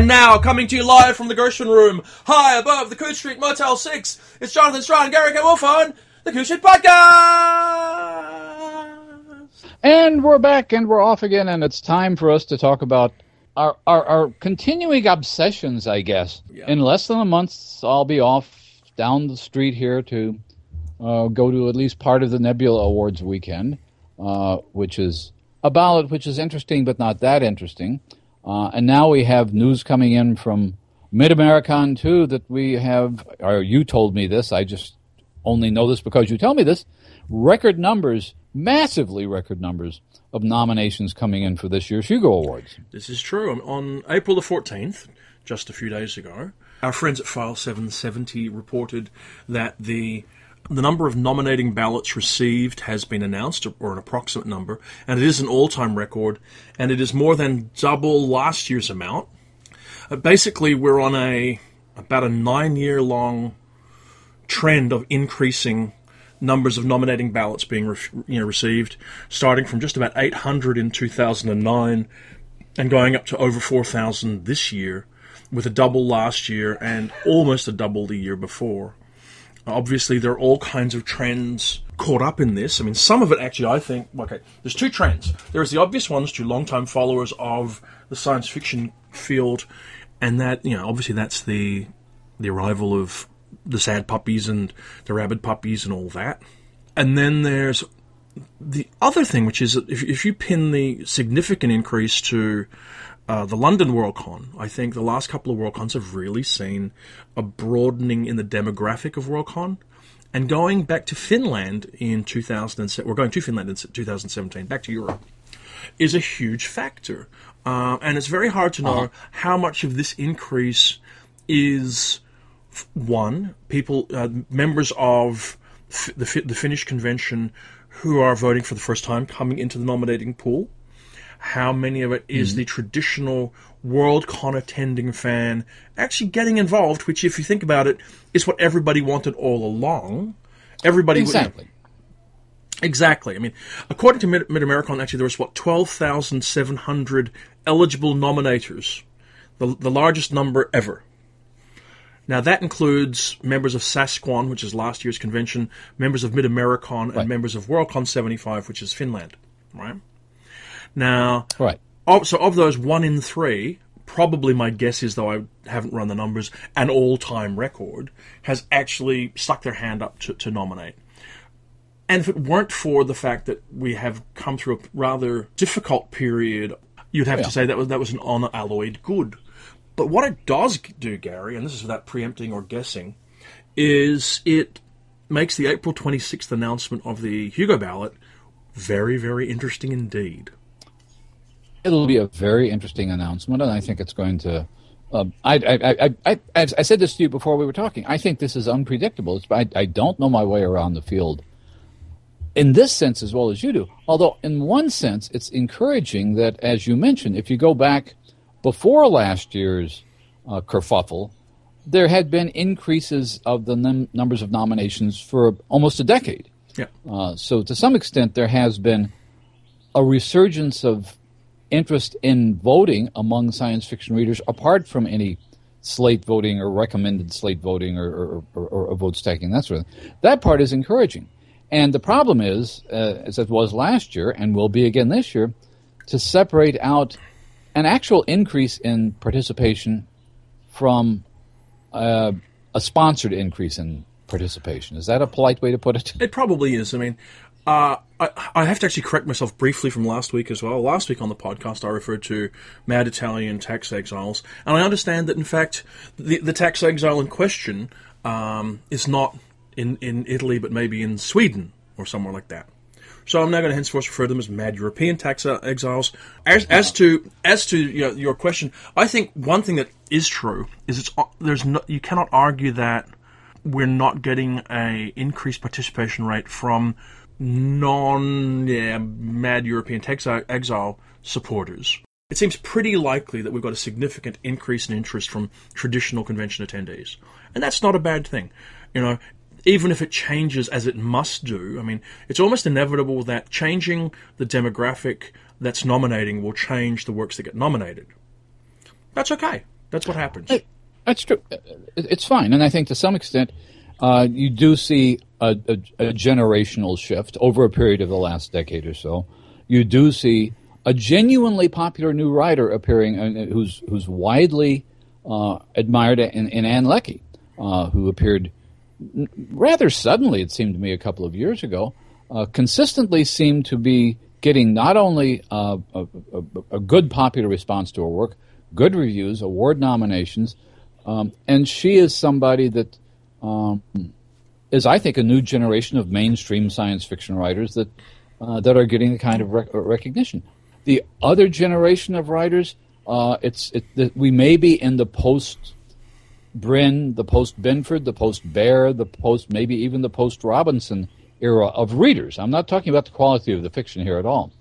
And now, coming to you live from the Gershwin Room, high above the Coode Street Motel 6, it's Jonathan Strahan and Gary K. Wolfe on the Coode Street Podcast! And we're back and we're off again, and it's time for us to talk about our, our, our continuing obsessions, I guess. Yeah. In less than a month, I'll be off down the street here to uh, go to at least part of the Nebula Awards weekend, uh, which is a ballot which is interesting but not that interesting. Uh, and now we have news coming in from MidAmeriCon too that we have, or you told me this, I just only know this because you tell me this, record numbers, massively record numbers of nominations coming in for this year's Hugo Awards. This is true. Um, On April the 14th, just a few days ago, our friends at File 770 reported that the the number of nominating ballots received has been announced, or an approximate number, and it is an all-time record, and it is more than double last year's amount. Uh, basically, we're on a about a nine-year-long trend of increasing numbers of nominating ballots being re- you know, received, starting from just about 800 in 2009 and going up to over 4,000 this year, with a double last year and almost a double the year before. Obviously, there are all kinds of trends caught up in this. I mean, some of it actually, I think, okay, there's two trends. There's the obvious ones to longtime followers of the science fiction field, and that, you know, obviously that's the the arrival of the sad puppies and the rabid puppies and all that. And then there's the other thing, which is if, if you pin the significant increase to uh, the London Worldcon, I think the last couple of Worldcons have really seen a broadening in the demographic of Worldcon. And going back to Finland in 2007, we're going to Finland in 2017, back to Europe, is a huge factor. Uh, and it's very hard to know how much of this increase is one people uh, members of f- the the Finnish convention who are voting for the first time coming into the nominating pool. How many of it is mm-hmm. the traditional Worldcon attending fan actually getting involved? Which, if you think about it, is what everybody wanted all along. Everybody Exactly. Exactly. I mean, according to MidAmeriCon, actually, there was what twelve thousand seven hundred eligible nominators, the the largest number ever. Now that includes members of Sasquan, which is last year's convention, members of MidAmeriCon, and members of Worldcon seventy five, which is Finland. Right. Now, Right. of, so of those, one in three, probably my guess is, though I haven't run the numbers, an all-time record has actually stuck their hand up to, to nominate. And if it weren't for the fact that we have come through a rather difficult period, you'd have Yeah. to say that was that was an unalloyed good. But what it does do, Gary, and this is without preempting or guessing, is it makes the April 26th announcement of the Hugo ballot very, very interesting indeed. It'll be a very interesting announcement, and I think it's going to. Um, I, I, I, I, I, I said this to you before we were talking. I think this is unpredictable. It's, I, I don't know my way around the field in this sense as well as you do. Although, in one sense, it's encouraging that, as you mentioned, if you go back before last year's uh, kerfuffle, there had been increases of the num- numbers of nominations for almost a decade. Yeah. Uh, so, to some extent, there has been a resurgence of interest in voting among science fiction readers, apart from any slate voting or recommended slate voting or, or, or, or vote stacking, that sort of thing. That part is encouraging. And the problem is, uh, as it was last year and will be again this year, to separate out an actual increase in participation from uh, a sponsored increase in participation. Is that a polite way to put it? It probably is. I mean, uh, I, have to actually correct myself briefly from last week as well. Last week on the podcast, I referred to Mad Italian tax exiles, and I understand that in fact the, the tax exile in question um, is not in, in Italy, but maybe in Sweden or somewhere like that. So I'm now going to henceforth refer to them as mad European tax uh, exiles. As, as to as to you know, your question, I think one thing that is true is it's uh, there's no, you cannot argue that we're not getting a increased participation rate from non yeah, mad European exile supporters. It seems pretty likely that we've got a significant increase in interest from traditional convention attendees, and that's not a bad thing. You know, even if it changes as it must do, I mean, it's almost inevitable that changing the demographic that's nominating will change the works that get nominated. That's okay. That's what happens. That's true. It's fine, and I think to some extent, uh, you do see a, a, a, generational shift over a period of the last decade or so. You do see a genuinely popular new writer appearing, uh, who's who's widely uh, admired in, in Ann Leckie, uh, who appeared rather suddenly. It seemed to me a couple of years ago. Uh, consistently seemed to be getting not only uh, a, a, a, good popular response to her work, good reviews, award nominations, um, and she is somebody that um, is, I think, a new generation of mainstream science fiction writers that uh, that are getting the kind of rec- recognition. The other generation of writers, uh, it's it, we may be in the post Brin, the post Benford, the post Bear, the post maybe even the post Robinson era of readers. I'm not talking about the quality of the fiction here at all.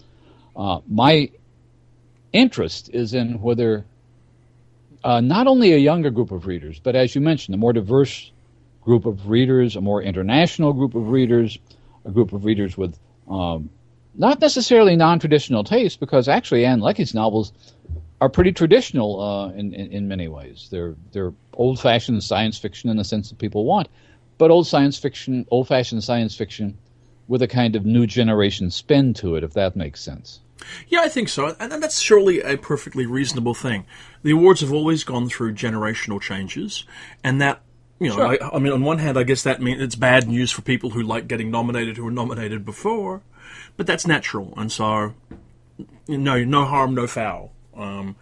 Uh, my interest is in whether uh, not only a younger group of readers, but as you mentioned, a more diverse group of readers, a more international group of readers, a group of readers with um, not necessarily non-traditional tastes, because actually Ann Leckie's novels are pretty traditional uh, in, in, in many ways. They're they're old-fashioned science fiction in the sense that people want, but old science fiction, old-fashioned science fiction, with a kind of new generation spin to it, if that makes sense. Yeah, I think so, and that's surely a perfectly reasonable thing. The awards have always gone through generational changes, and that you know, sure. I, I, mean, on one hand, I guess that means it's bad news for people who like getting nominated who were nominated before, but that's natural, and so you know, no harm, no foul. Um,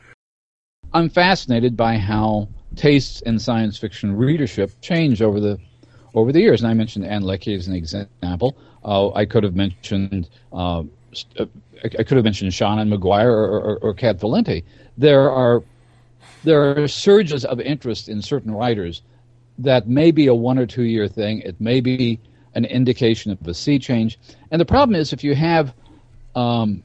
I'm fascinated by how tastes in science fiction readership change over the over the years, and I mentioned Ann Leckie as an example. Uh, I could have mentioned uh, I could have mentioned Seanan McGuire or, or, or Cat Valente. There are there are surges of interest in certain writers that may be a one or two year thing. It may be an indication of a sea change. And the problem is if you have um,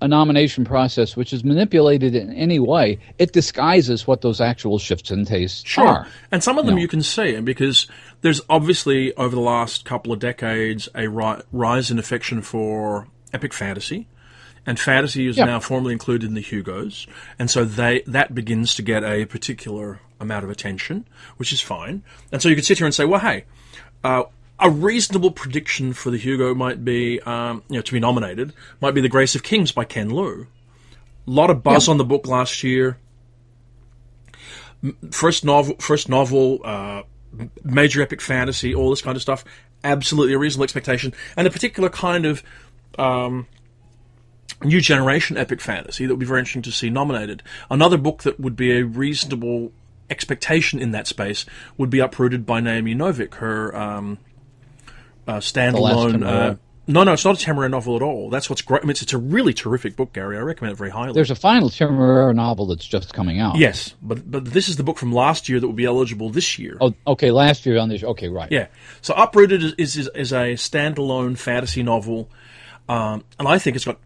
a nomination process which is manipulated in any way, it disguises what those actual shifts in taste sure. are. And some of them you, know. you can see because there's obviously over the last couple of decades a ri- rise in affection for epic fantasy and fantasy is now formally included in the Hugos, and so they that begins to get a particular amount of attention, which is fine. And so you could sit here and say, well, hey, uh, a reasonable prediction for the Hugo might be, um, you know, to be nominated, might be The Grace of Kings by Ken Liu. A lot of buzz on the book last year. First novel, first novel, uh, major epic fantasy, all this kind of stuff. Absolutely a reasonable expectation, and a particular kind of um, new generation epic fantasy that would be very interesting to see nominated. Another book that would be a reasonable expectation in that space would be uprooted by Naomi Novik, her um, uh, standalone. Uh, no, no, it's not a Temeraire novel at all. That's what's great. I mean, it's, it's, a really terrific book, Gary. I recommend it very highly. There's a final Temeraire novel that's just coming out. Yes, but but this is the book from last year that will be eligible this year. Oh, okay, last year on this. Okay, right. Yeah. So Uprooted is is, is a standalone fantasy novel, um, and I think it's got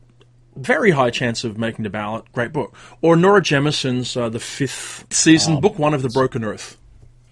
very high chance of making the ballot. Great book. Or Nora Jemisin's uh, the fifth season, um, book one of the Broken Earth.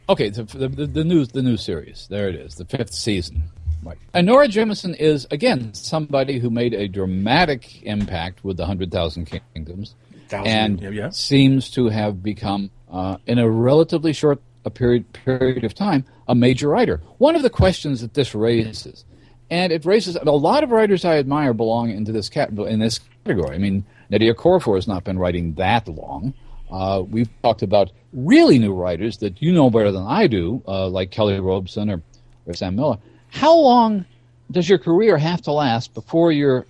Okay, the, the, the, new the new series. There it is, the fifth season. Right. And Nora Jemisin is again somebody who made a dramatic impact with the Hundred Thousand Kingdoms, Thousand, and yeah. seems to have become, uh, in a relatively short a period period of time, a major writer. One of the questions that this raises and it raises a lot of writers I admire belong into this cat in this category. I mean, Nnedi Okorafor has not been writing that long. Uh, we've talked about really new writers that you know better than I do, uh, like Kelly Robson or, or Sam Miller. How long does your career have to last before you're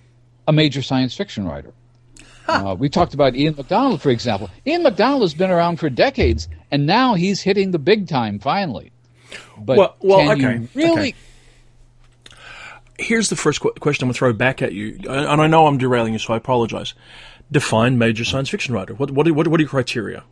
a major science fiction writer? Huh. Uh, we talked about Ian McDonald, for example. Ian McDonald has been around for decades, and now he's hitting the big time finally. But well, well, can okay, you really okay here's the first qu- question I'm going to throw back at you, and I know I'm derailing you, so I apologize. Define major science fiction writer. What what what, what are your criteria?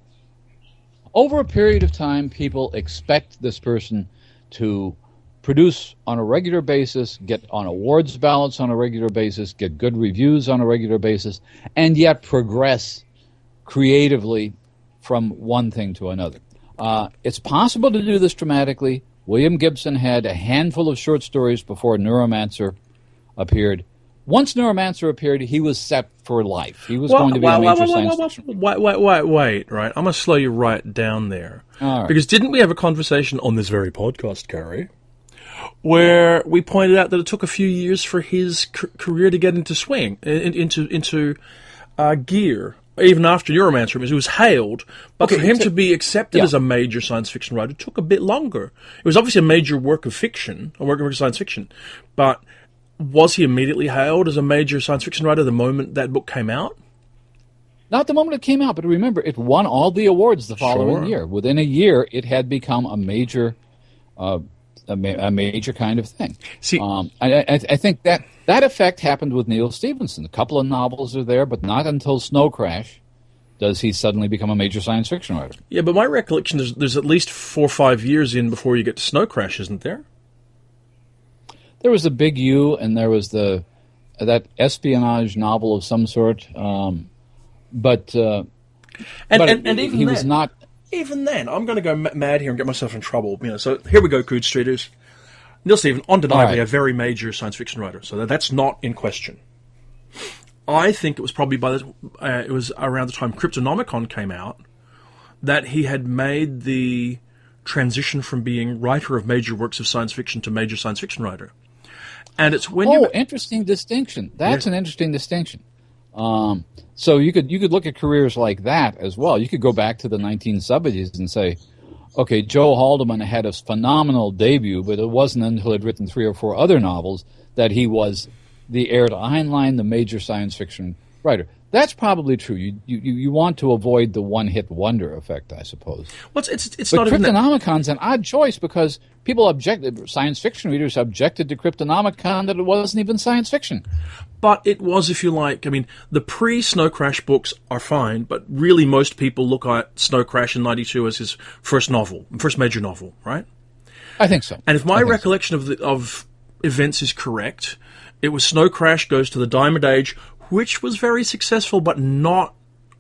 Over a period of time, people expect this person to produce on a regular basis, get on awards ballots on a regular basis, get good reviews on a regular basis, and yet progress creatively from one thing to another. Uh, it's possible to do this dramatically. William Gibson had a handful of short stories before Neuromancer appeared. once Neuromancer appeared, he was set for life. He was going to be a major science fiction. Wait, wait, wait, wait, right? I'm going to slow you right down there. Right. Because didn't we have a conversation on this very podcast, Gary, where we pointed out that it took a few years for his c- career to get into swing, in, into into uh, gear, even after Neuromancer. He was hailed, but Okay, for him to be accepted yeah. as a major science fiction writer took a bit longer. It was obviously a major work of fiction, a work of science fiction, but was he immediately hailed as a major science fiction writer the moment that book came out? Not the moment it came out, but remember, it won all the awards the following Sure. year. Within a year, it had become a major, uh, a, ma- a major kind of thing. See- um, I, I, I think that that effect happened with Neal Stephenson. A couple of novels are there, but not until Snow Crash does he suddenly become a major science fiction writer. Yeah, but my recollection is there's at least four or five years in before you get to Snow Crash, isn't there? There was a Big U, and there was the that espionage novel of some sort. Um, but uh, And, but and, and even he then, was not. Even then, I'm going to go ma- mad here and get myself in trouble. You know, so here we go, Coode Streeters. Neil Stephen, undeniably right. a very major science fiction writer, so that, that's not in question. I think it was probably by the uh, it was around the time Cryptonomicon came out that he had made the transition from being writer of major works of science fiction to major science fiction writer. And it's when you Oh, you interesting distinction. That's Yeah. an interesting distinction. Um, so you could you could look at careers like that as well. You could go back to the 1970s and say, okay, Joe Haldeman had a phenomenal debut, but it wasn't until he'd written three or four other novels that he was the heir to Heinlein, the major science fiction writer. That's probably true. You you, you want to avoid the one hit wonder effect, I suppose. well, it's it's, it's But not Cryptonomicon's an odd choice because people objected, science fiction readers objected to Cryptonomicon that it wasn't even science fiction. But it was, if you like, I mean, the pre Snow Crash books are fine, but really most people look at Snow Crash in 92 as his first novel, first major novel, right? I think so. And if my think so. recollection of, the, of events is correct, it was Snow Crash goes to the Diamond Age, which was very successful, but not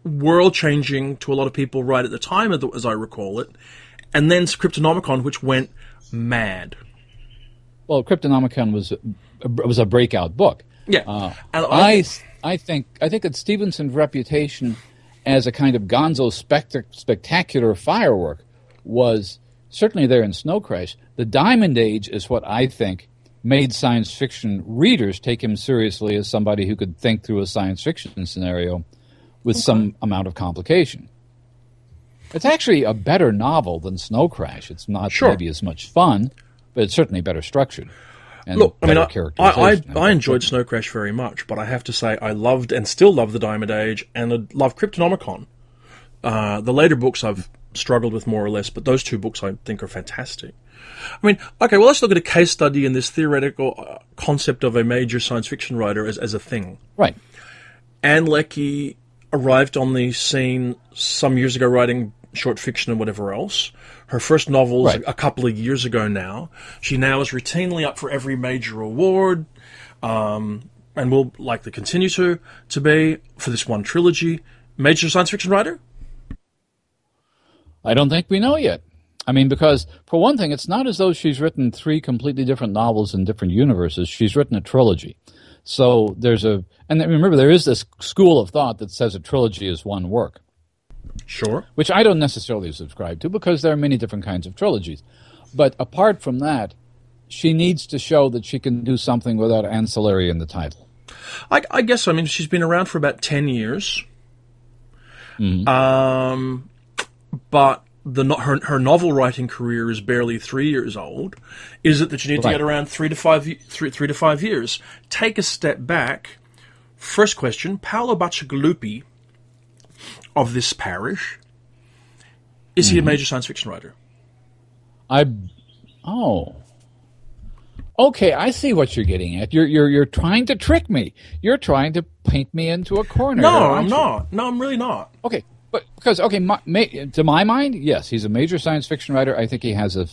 world changing to a lot of people right at the time, as I recall it. And then Cryptonomicon, which went mad. well, Cryptonomicon was a, was a breakout book. Yeah. Uh, And I I think I think that Stephenson's reputation as a kind of Gonzo spectac- spectacular firework was certainly there in Snow Crash. The Diamond Age is what I think made science fiction readers take him seriously as somebody who could think through a science fiction scenario with some amount of complication. It's actually a better novel than Snow Crash. It's not Sure. maybe as much fun, but it's certainly better structured. And Look, I mean, I, I. I, I enjoyed Snow Crash very much, but I have to say I loved and still love the Diamond Age and I love Cryptonomicon. Uh, the later books I've struggled with more or less, but those two books I think are fantastic. I mean, okay, well, let's look at a case study in this theoretical uh, concept of a major science fiction writer as, as a thing. Right. Ann Leckie arrived on the scene some years ago writing short fiction and whatever else. Her first novel's Right. a couple of years ago now. She now is routinely up for every major award, um, and will likely continue to to be for this one trilogy. Major science fiction writer? I don't think we know yet. I mean, because for one thing, it's not as though she's written three completely different novels in different universes. She's written a trilogy. So there's a, and remember, there is this school of thought that says a trilogy is one work, Sure. which I don't necessarily subscribe to because there are many different kinds of trilogies. But apart from that, she needs to show that she can do something without ancillary in the title. I, I guess I mean she's been around for about ten years. Um, but the her her novel writing career is barely three years old. Is it that you need to get around three to five three three to five years? Take a step back. First question: Paolo Bacigalupi of this parish is he a mm-hmm. major science fiction writer? I oh. Okay, I see what you're getting at. You're you're you're trying to trick me. You're trying to paint me into a corner. No, I'm you? not. No, I'm really not. Okay, but because okay, my, to my mind, yes, he's a major science fiction writer. I think he has a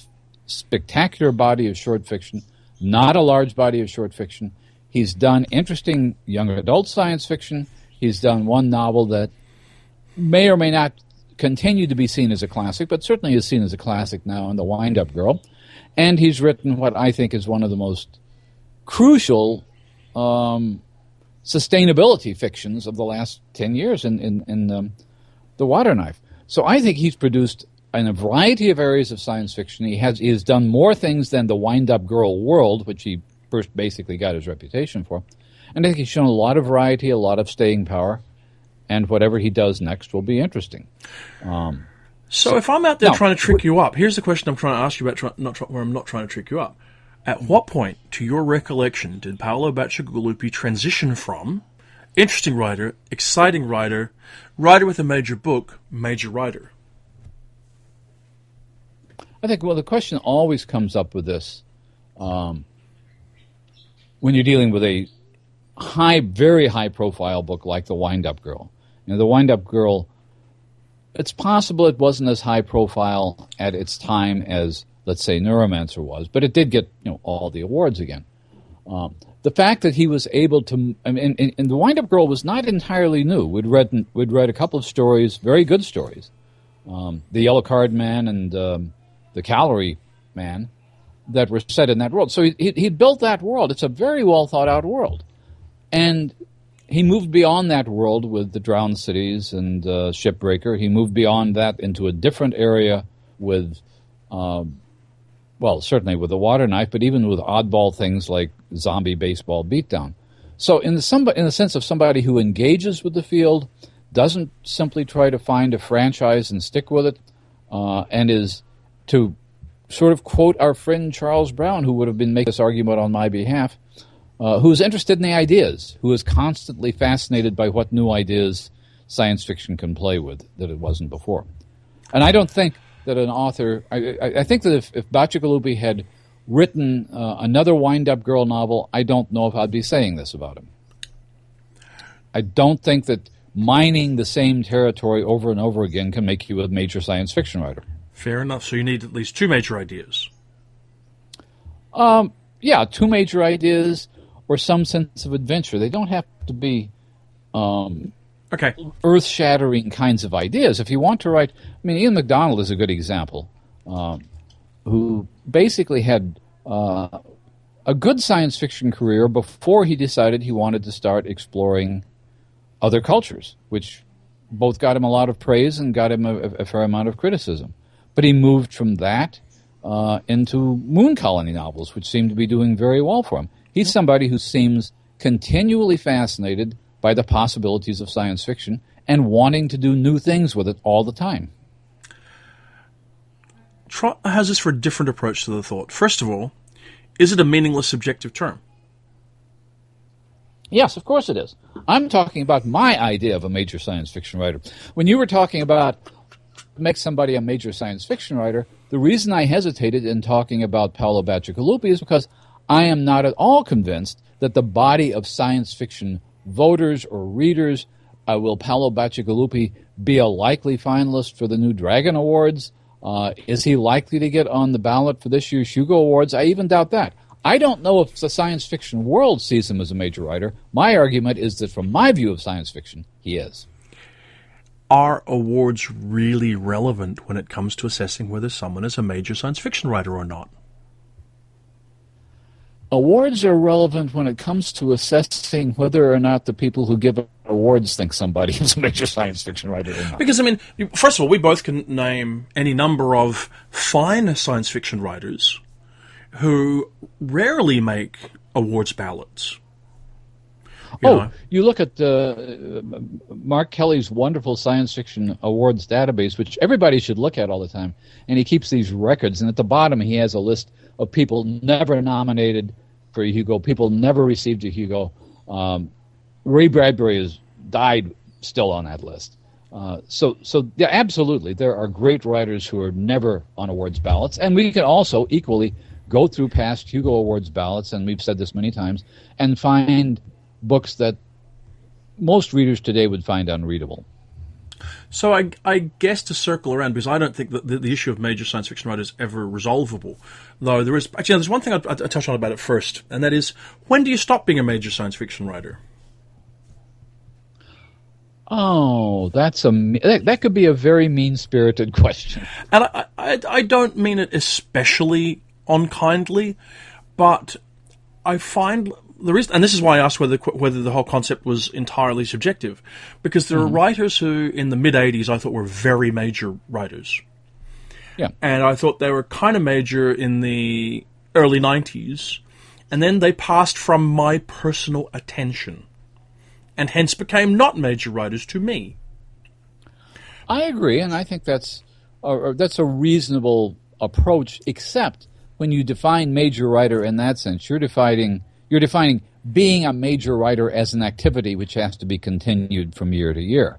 spectacular body of short fiction, not a large body of short fiction. He's done interesting young adult science fiction. He's done one novel that may or may not continue to be seen as a classic, but certainly is seen as a classic now in The Wind Up Girl. And he's written what I think is one of the most crucial um, sustainability fictions of the last 10 years in, in, in um, The Water Knife. So I think he's produced in a variety of areas of science fiction. He has, he has done more things than the wind up girl world, which he first basically got his reputation for. And I think he's shown a lot of variety, a lot of staying power, and whatever he does next will be interesting. Um, so, if I'm out there trying to trick you up, here's the question I'm trying to ask you about, try, not try, where I'm not trying to trick you up. At what point, to your recollection, did Paolo Bacigalupi transition from interesting writer, exciting writer, writer with a major book, major writer? I think, well, the question always comes up with this um, when you're dealing with a high, very high profile book like The Wind Up Girl. You know, The Wind Up Girl, it's possible it wasn't as high profile at its time as let's say Neuromancer was, but it did get you know all the awards again. Um, the fact that he was able to, I mean, and, and, the Wind Up Girl was not entirely new. We'd read we'd read a couple of stories, very good stories, um, the Yellow Card Man and um, the Calorie Man, that were set in that world. So he, he, he built that world. It's a very well thought out world, and he moved beyond that world with the Drowned Cities and uh, Shipbreaker. He moved beyond that into a different area with. Um, well, certainly with the water knife, but even with oddball things like zombie baseball beatdown. So, in the, some, in the sense of somebody who engages with the field, doesn't simply try to find a franchise and stick with it, uh, and is to sort of quote our friend Charles Brown, who would have been making this argument on my behalf, uh, who's interested in the ideas, who is constantly fascinated by what new ideas science fiction can play with that it wasn't before. And I don't think that an author, I, I think that if, if Bacigalupi had written uh, another wind up girl novel, I don't know if I'd be saying this about him. I don't think that mining the same territory over and over again can make you a major science fiction writer. Fair enough. So you need at least two major ideas. Um, yeah, two major ideas or some sense of adventure. They don't have to be um, Okay. Earth shattering kinds of ideas. If you want to write, I mean, Ian McDonald is a good example, um, who basically had uh, a good science fiction career before he decided he wanted to start exploring other cultures, which both got him a lot of praise and got him a, a fair amount of criticism. But he moved from that uh, into moon colony novels, which seem to be doing very well for him. He's somebody who seems continually fascinated by the possibilities of science fiction and wanting to do new things with it all the time. Trott has this for a different approach to the thought. First of all, is it a meaningless subjective term? Yes, of course it is. I'm talking about my idea of a major science fiction writer. When you were talking about make somebody a major science fiction writer, the reason I hesitated in talking about Paolo Bacigalupi is because I am not at all convinced that the body of science fiction voters or readers? Uh, will Paolo Bacigalupi be a likely finalist for the new Dragon Awards? Uh, is he likely to get on the ballot for this year's Hugo Awards? I even doubt that. I don't know if the science fiction world sees him as a major writer. My argument is that from my view of science fiction, he is. Are awards really relevant when it comes to assessing whether someone is a major science fiction writer or not? Awards are relevant when it comes to assessing whether or not the people who give awards think somebody is a major science fiction writer or not. Because, I mean, first of all, we both can name any number of fine science fiction writers who rarely make awards ballots. You oh, know. you look at uh, Mark Kelly's wonderful science fiction awards database, which everybody should look at all the time, and he keeps these records. And at the bottom, he has a list of people never nominated for a Hugo, people never received a Hugo. Um, Ray Bradbury has died still on that list. Uh, so, so yeah, absolutely, there are great writers who are never on awards ballots, and we can also equally go through past Hugo Awards ballots, and we've said this many times, and find books that most readers today would find unreadable. So I, I guess to circle around, because I don't think that the, the, issue of major science fiction writers is ever resolvable. Though there is actually there's one thing I, I touch on about it first, and that is when do you stop being a major science fiction writer? Oh, that's a that, that could be a very mean spirited question. And I, I I don't mean it especially unkindly, but I find the reason, and this is why I asked whether whether the whole concept was entirely subjective, because there are hmm. writers who, in the mid '80s, I thought were very major writers, Yeah. and I thought they were kind of major in the early '90s, and then they passed from my personal attention, and hence became not major writers to me. I agree, and I think that's a, that's a reasonable approach. Except when you define major writer in that sense, you're defining you're defining being a major writer as an activity which has to be continued from year to year.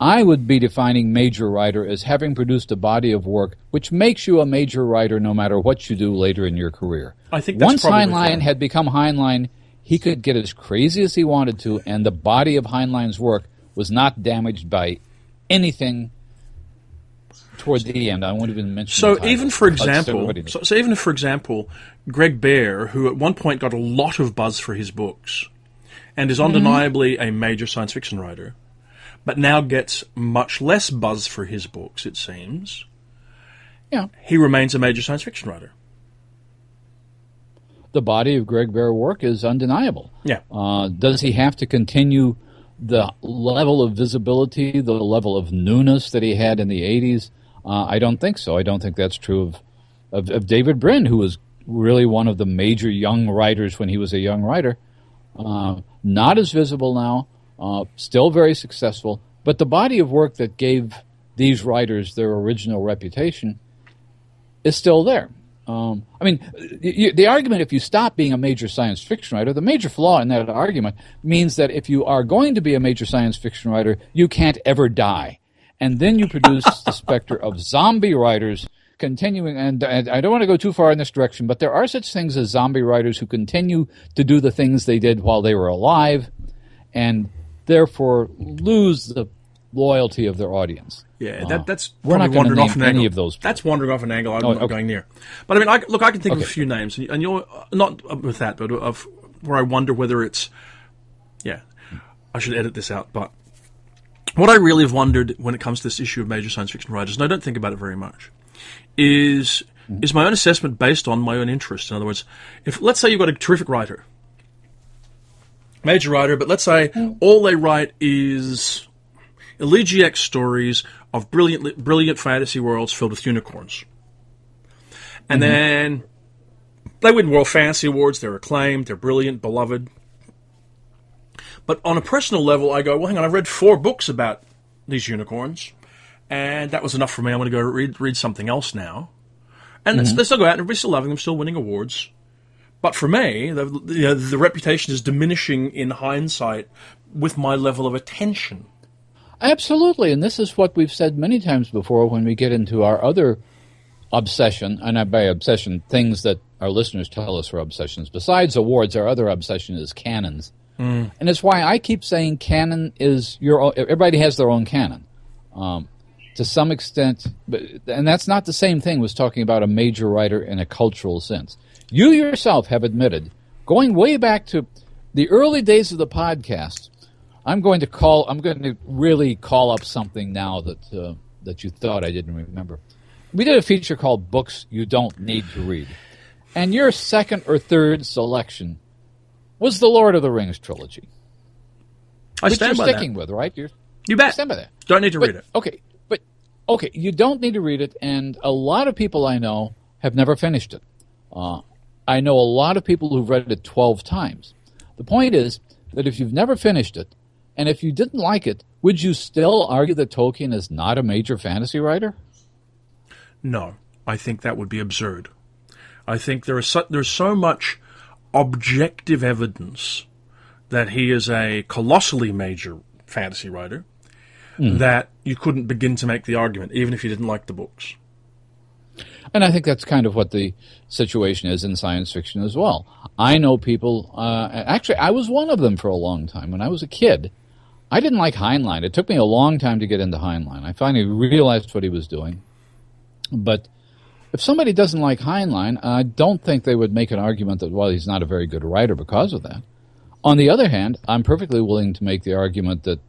I would be defining major writer as having produced a body of work which makes you a major writer no matter what you do later in your career. I think that's once Heinlein fair. had become Heinlein, he could get as crazy as he wanted to, and the body of Heinlein's work was not damaged by anything toward the end. I won't even mention. So even for example, so, so even for example, Greg Bear, who at one point got a lot of buzz for his books, and is undeniably a major science fiction writer, but now gets much less buzz for his books. It seems yeah, he remains a major science fiction writer. the body of Greg Bear work is undeniable. Yeah, Uh, does he have to continue the level of visibility, the level of newness that he had in the 80s? Uh, I don't think so. I don't think that's true of, of, of David Brin, who was really one of the major young writers when he was a young writer. Uh, not as visible now, uh, still very successful, but the body of work that gave these writers their original reputation is still there. Um, I mean, the argument if you stop being a major science fiction writer, the major flaw in that argument means that if you are going to be a major science fiction writer, you can't ever die. And then you produce the specter of zombie writers continuing, and, and I don't want to go too far in this direction, but there are such things as zombie writers who continue to do the things they did while they were alive and therefore lose the loyalty of their audience. yeah, uh-huh. that, that's We're not wandering off an angle. any of those people. That's wandering off an angle. I'm Oh, not okay. going near. But I mean, I, look, I can think of a few names, and, and you're uh, not with that, but of where I wonder whether it's. Yeah, I should edit this out, but what I really have wondered when it comes to this issue of major science fiction writers, and I don't think about it very much, is is my own assessment based on my own interest. In other words, if let's say you've got a terrific writer, major writer, but let's say all they write is elegiac stories of brilliant brilliant fantasy worlds filled with unicorns, and mm-hmm. then they win World Fantasy Awards. They're acclaimed. They're brilliant, beloved. But on a personal level, I go, well, hang on. I've read four books about these unicorns, and that was enough for me. I'm going to go read read something else now. And they still go out, and everybody's still loving them, still winning awards. But for me, the, the, uh, the reputation is diminishing in hindsight with my level of attention. Absolutely, and this is what we've said many times before when we get into our other obsession, and by obsession, things that our listeners tell us are obsessions. Besides awards, our other obsession is canons, and it's why I keep saying canon is your. Own, everybody has their own canon, um, to some extent, but and that's not the same thing. Was talking about a major writer in a cultural sense. You yourself have admitted, going way back to the early days of the podcast. I'm going to call. I'm going to really call up something now that uh, that you thought I didn't remember. We did a feature called "Books You Don't Need to Read," and your second or third selection was the Lord of the Rings trilogy, I stand you're by sticking that. with, right? You're You bet. stand by that. Don't need to But- read it. Okay, but okay, you don't need to read it, and a lot of people I know have never finished it. Uh, I know a lot of people who've read it twelve times. The point is that if you've never finished it, and if you didn't like it, would you still argue that Tolkien is not a major fantasy writer? No, I think that would be absurd. I think there is so, there's so much objective evidence that he is a colossally major fantasy writer that you couldn't begin to make the argument, even if you didn't like the books. And I think that's kind of what the situation is in science fiction as well. I know people, uh, actually, I was one of them for a long time. When I was a kid, I didn't like Heinlein. It took me a long time to get into Heinlein. I finally realized what he was doing. But if somebody doesn't like Heinlein, I don't think they would make an argument that, well, he's not a very good writer because of that. On the other hand, I'm perfectly willing to make the argument that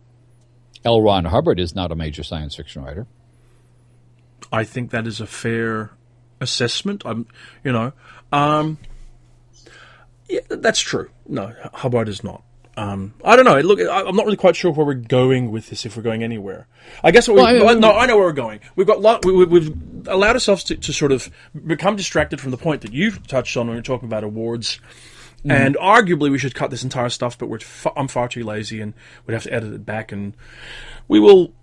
L. Ron Hubbard is not a major science fiction writer. I think that is a fair assessment. I'm, you know, um, Yeah, that's true. No, Hubbard is not. Um, I don't know. Look, I- I'm not really quite sure where we're going with this. If we're going anywhere, I guess what we, Well, I- no, I know where we're going. We've got lot, we, we've allowed ourselves to, to sort of become distracted from the point that you've touched on when you're talking about awards. And arguably, we should cut this entire stuff, but we're fa- I'm far too lazy, and we'd have to edit it back, and we will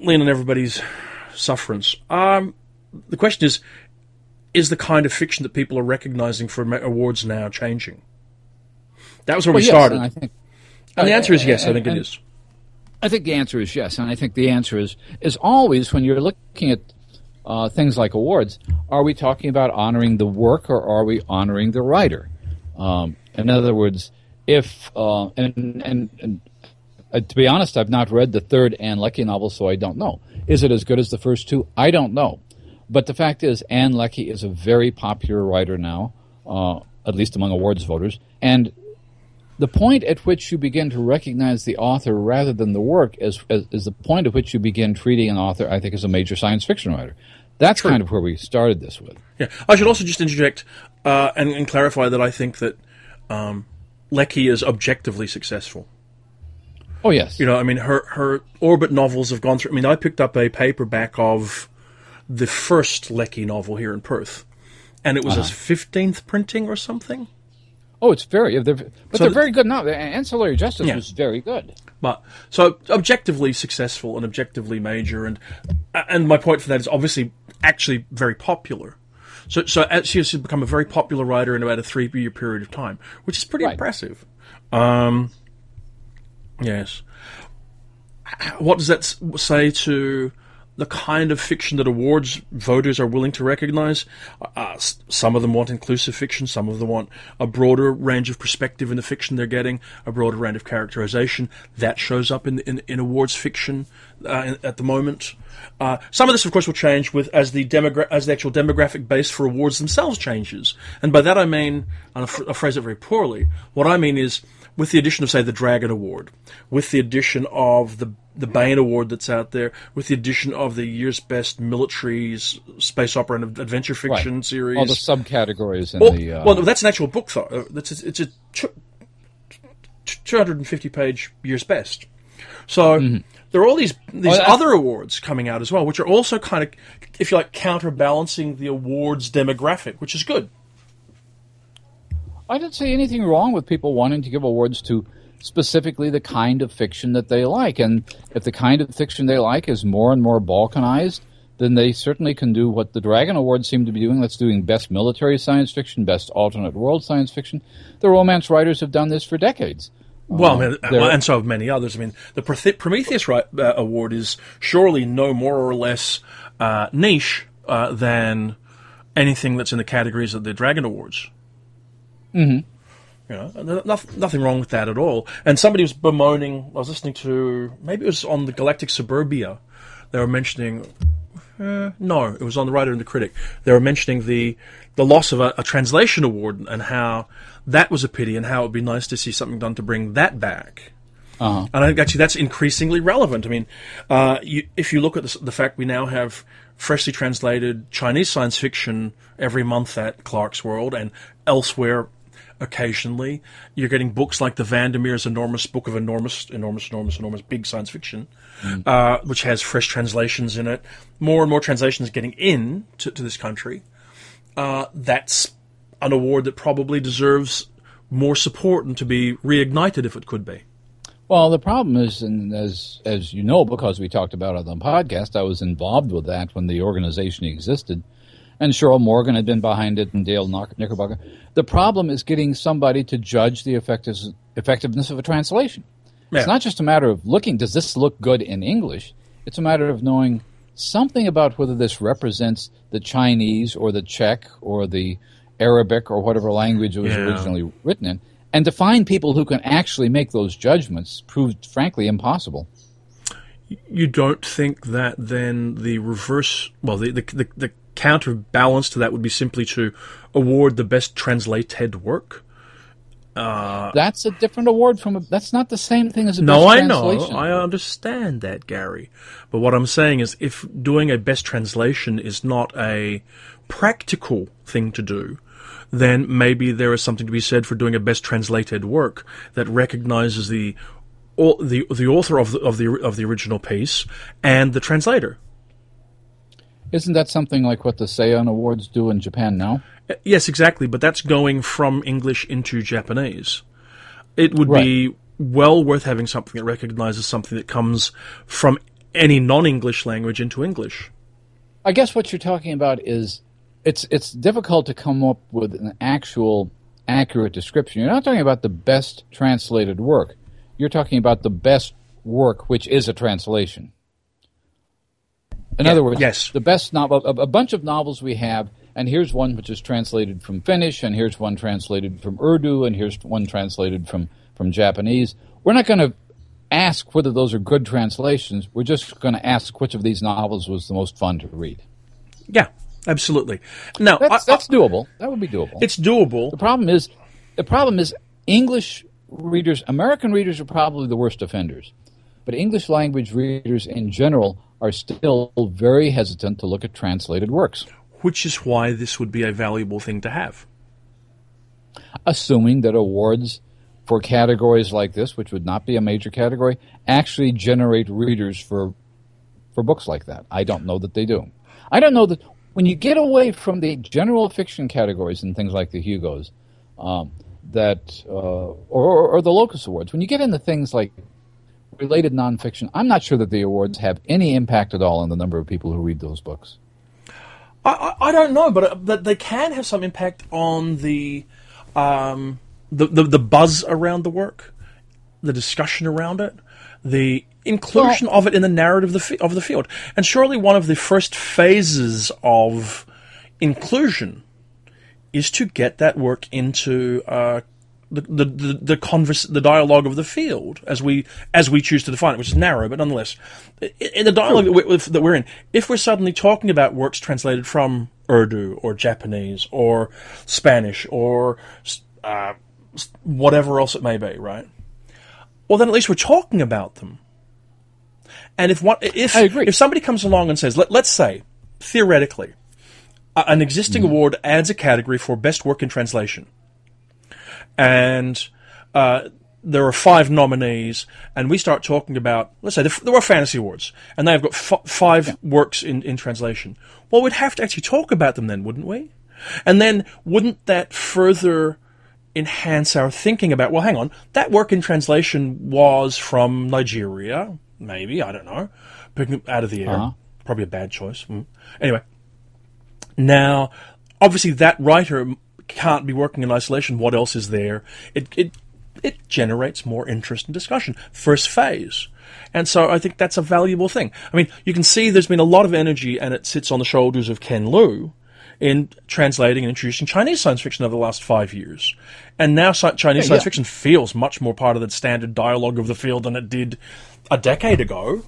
lean on everybody's sufferance. Um, the question is: Is the kind of fiction that people are recognizing for awards now changing? That was where Well, we yes, started. I think And the answer is yes, I think it is. I think the answer is yes, and I think the answer is is always when you're looking at uh, things like awards, are we talking about honoring the work or are we honoring the writer? Um, in other words, if uh, and and, and uh, to be honest, I've not read the third Ann Leckie novel, so I don't know. Is it as good as the first two? I don't know. But the fact is, Ann Leckie is a very popular writer now, uh, at least among awards voters, and the point at which you begin to recognize the author rather than the work is, is, is the point at which you begin treating an author, I think, as a major science fiction writer. That's kind of where we started this with. Yeah, I should also just interject uh, and, and clarify that I think that um, Leckie is objectively successful. Oh, yes. You know, I mean, her her orbit novels have gone through. I mean, I picked up a paperback of the first Leckie novel here in Perth, and it was Uh-huh. a fifteenth printing or something. Oh, it's very, they're, but So they're very good now. Ancillary Justice Yeah. was very good. But so objectively successful and objectively major, and and my point for that is obviously actually very popular. So so she has become a very popular writer in about a three year period of time, which is pretty Right. impressive. Um, yes. What does that say to the kind of fiction that awards voters are willing to recognize? Uh, some of them want inclusive fiction. Some of them want a broader range of perspective in the fiction they're getting, a broader range of characterization. That shows up in in, in awards fiction uh, in- at the moment. Uh, some of this, of course, will change with as the demogra- as the actual demographic base for awards themselves changes. And by that I mean, and I'll, I'll phrase it very poorly. What I mean is, with the addition of, say, the Dragon Award, with the addition of the the Baen Award that's out there, with the addition of the year's best military space opera and adventure fiction Right. series. All the subcategories in Well, the. Uh, well, that's an actual book, though. Uh, That's it's a two hundred and fifty page year's best. So there are all these these other awards coming out as well, which are also kind of, if you like, counterbalancing the awards demographic, which is good. I don't see anything wrong with people wanting to give awards to specifically the kind of fiction that they like. And if the kind of fiction they like is more and more balkanized, then they certainly can do what the Dragon Awards seem to be doing. That's doing best military science fiction, best alternate world science fiction. The romance writers have done this for decades. Well, I mean, and so have many others. I mean, the Prometheus ri- uh, Award is surely no more or less uh, niche uh, than anything that's in the categories of the Dragon Awards. Mm-hmm. You know, and nothing, nothing wrong with that at all. And somebody was bemoaning. I was listening to maybe it was on the Galactic Suburbia. They were mentioning. Uh, no, it was on the writer and the critic. They were mentioning the the loss of a, a translation award and how that was a pity and how it would be nice to see something done to bring that back. Uh-huh. And I think actually that's increasingly relevant. I mean, uh, you, if you look at the, the fact we now have freshly translated Chinese science fiction every month at Clarkesworld and elsewhere occasionally, you're getting books like the VanderMeers' enormous book of enormous, enormous, enormous, enormous big science fiction, uh, which has fresh translations in it. More and more translations getting in to, to this country. Uh, that's an award that probably deserves more support and to be reignited if it could be. Well, the problem is, and as as you know, because we talked about it on the podcast, I was involved with that when the organization existed, and Cheryl Morgan had been behind it, and Dale Knickerbocker. The problem is getting somebody to judge the effective, effectiveness of a translation. Yeah. It's not just a matter of looking, does this look good in English? It's a matter of knowing something about whether this represents the Chinese or the Czech or the Arabic or whatever language it was Yeah. originally written in. And to find people who can actually make those judgments proved, frankly, impossible. you don't think that then the reverse, well, the, the, the counterbalance to that would be simply to award the best translated work? Uh, that's a different award from a, that's not the same thing as a No, I know. I understand that, Gary. But what I'm saying is if doing a best translation is not a practical thing to do, then maybe there is something to be said for doing a best translated work that recognizes the the the author of the of the of the original piece and the translator. Isn't that something like what the Seiun Awards do in Japan now? Uh, yes, exactly. But that's going from English into Japanese. It would Right. be well worth having something that recognizes something that comes from any non-English language into English. I guess what you're talking about is it's it's difficult to come up with an actual accurate description. You're not talking about the best translated work. You're talking about the best work, which is a translation. In Yeah, other words, yes. the best novel, a, a bunch of novels we have, and here's one which is translated from Finnish, and here's one translated from Urdu, and here's one translated from, from Japanese. We're not going to ask whether those are good translations. We're just going to ask which of these novels was the most fun to read. Yeah, absolutely. Now, That's, I- I- that's doable. That would be doable. it's doable. the problem is, the problem is English readers, American readers are probably the worst offenders, but English language readers in general are still very hesitant to look at translated works, which is why this would be a valuable thing to have. assuming that awards for categories like this, which would not be a major category, actually generate readers for for books like that. I don't know that they do. I don't know that when you get away from the general fiction categories and things like the Hugos, um, that uh, or, or, or the Locus Awards, when you get into things like related nonfiction, I'm not sure that the awards have any impact at all on the number of people who read those books. I, I, I don't know, but uh, but they can have some impact on the, um, the, the the buzz around the work, the discussion around it, the inclusion of it in the narrative of the, fi- of the field. And surely one of the first phases of inclusion is to get that work into uh, the the the, the, converse, the dialogue of the field as we as we choose to define it, which is narrow, but nonetheless, in the dialogue that, we, that we're in, if we're suddenly talking about works translated from Urdu or Japanese or Spanish or uh, whatever else it may be, right? Well, then at least we're talking about them. And if one, if I agree. if somebody comes along and says, let, let's say theoretically, an existing award adds a category for best work in translation, and uh, there are five nominees, and we start talking about, let's say, the, there are fantasy awards, and they've got f- five works in, in translation. Well, we'd have to actually talk about them then, wouldn't we? And then wouldn't that further enhance our thinking about, well, hang on, that work in translation was from Nigeria, maybe, I don't know, picking it out of the air. Uh-huh. Probably a bad choice. Mm. Anyway, now, obviously, that writer can't be working in isolation. What else is there? It it it generates more interest and discussion. First phase. And so I think that's a valuable thing. I mean, you can see there's been a lot of energy and it sits on the shoulders of Ken Liu in translating and introducing Chinese science fiction over the last five years. And now Chinese Yeah, science yeah. fiction feels much more part of the standard dialogue of the field than it did a decade ago.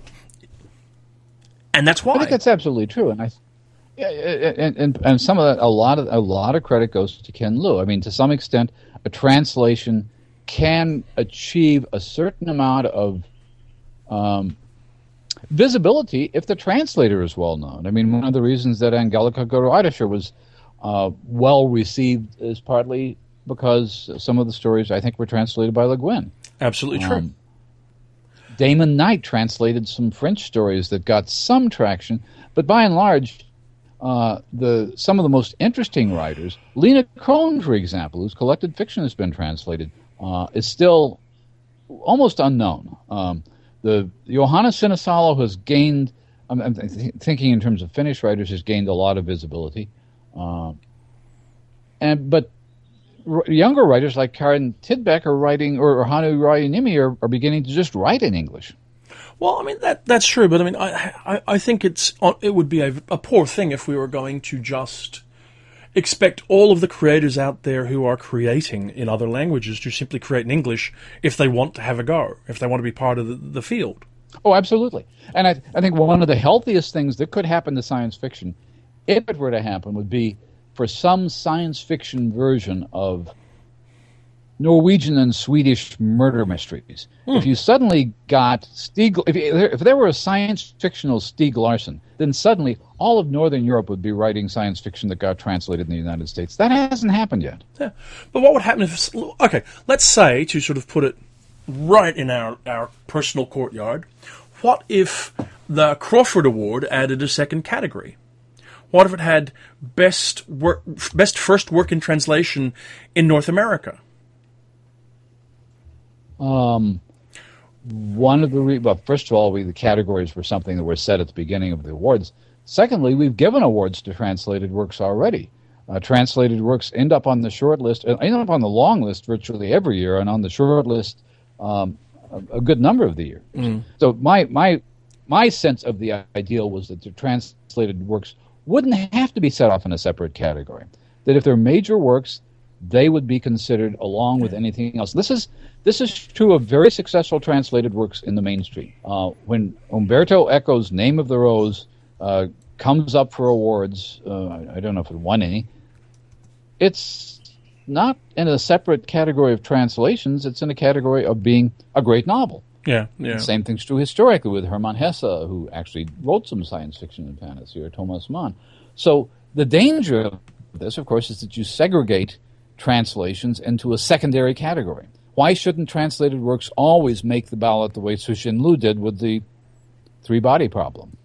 And that's why. I think that's absolutely true, and I, yeah, and, and and some of that, a lot of a lot of credit goes to Ken Liu. I mean, to some extent, a translation can achieve a certain amount of um, visibility if the translator is well known. I mean, one of the reasons that Angelica Gorodischer was uh, well received is partly because some of the stories I think were translated by Le Guin. Absolutely true. Um, Damon Knight translated some French stories that got some traction, but by and large, uh, the some of the most interesting writers, Leena Krohn, for example, whose collected fiction has been translated, uh, is still almost unknown. Um, the Johanna Sinisalo has gained, I'm, I'm th- thinking in terms of Finnish writers, has gained a lot of visibility, Um and but younger writers like Karin Tidbeck are writing, or, Hannu Rajaniemi are, are beginning to just write in English. Well, I mean that that's true, but I mean I I, I think it's uh, it would be a, a poor thing if we were going to just expect all of the creators out there who are creating in other languages to simply create in English if they want to have a go, if they want to be part of the, the field. Oh, absolutely. And I, I think one of the healthiest things that could happen to science fiction, if it were to happen, would be for some science fiction version of Norwegian and Swedish murder mysteries. If hmm. you suddenly got Stieg, if, if there were a science fictional Stieg Larsson, then suddenly all of Northern Europe would be writing science fiction that got translated in the United States. That hasn't happened yet. Yeah. But what would happen if, okay, let's say, to sort of put it right in our, our personal courtyard, what if the Crawford Award added a second category? What if it had best work, best first work in translation in North America? Um, one of the re- well, first of all, we the categories were something that were set at the beginning of the awards. Secondly, we've given awards to translated works already. Uh, translated works end up on the short list, uh, end up on the long list virtually every year, and on the short list um, a, a, good number of the years. Mm. So my my my sense of the ideal was that the translated works wouldn't have to be set off in a separate category. That if they're major works, they would be considered along with anything else. This is this is true of very successful translated works in the mainstream. Uh, when Umberto Eco's Name of the Rose uh, comes up for awards, uh, I don't know if it won any. It's not in a separate category of translations. It's in a category of being a great novel. Yeah, yeah. same thing's true historically with Hermann Hesse, who actually wrote some science fiction and fantasy, or Thomas Mann. So the danger of this, of course, is that you segregate translations into a secondary category. Why shouldn't translated works always make the ballot the way Su Cixin Liu did with the three body problem?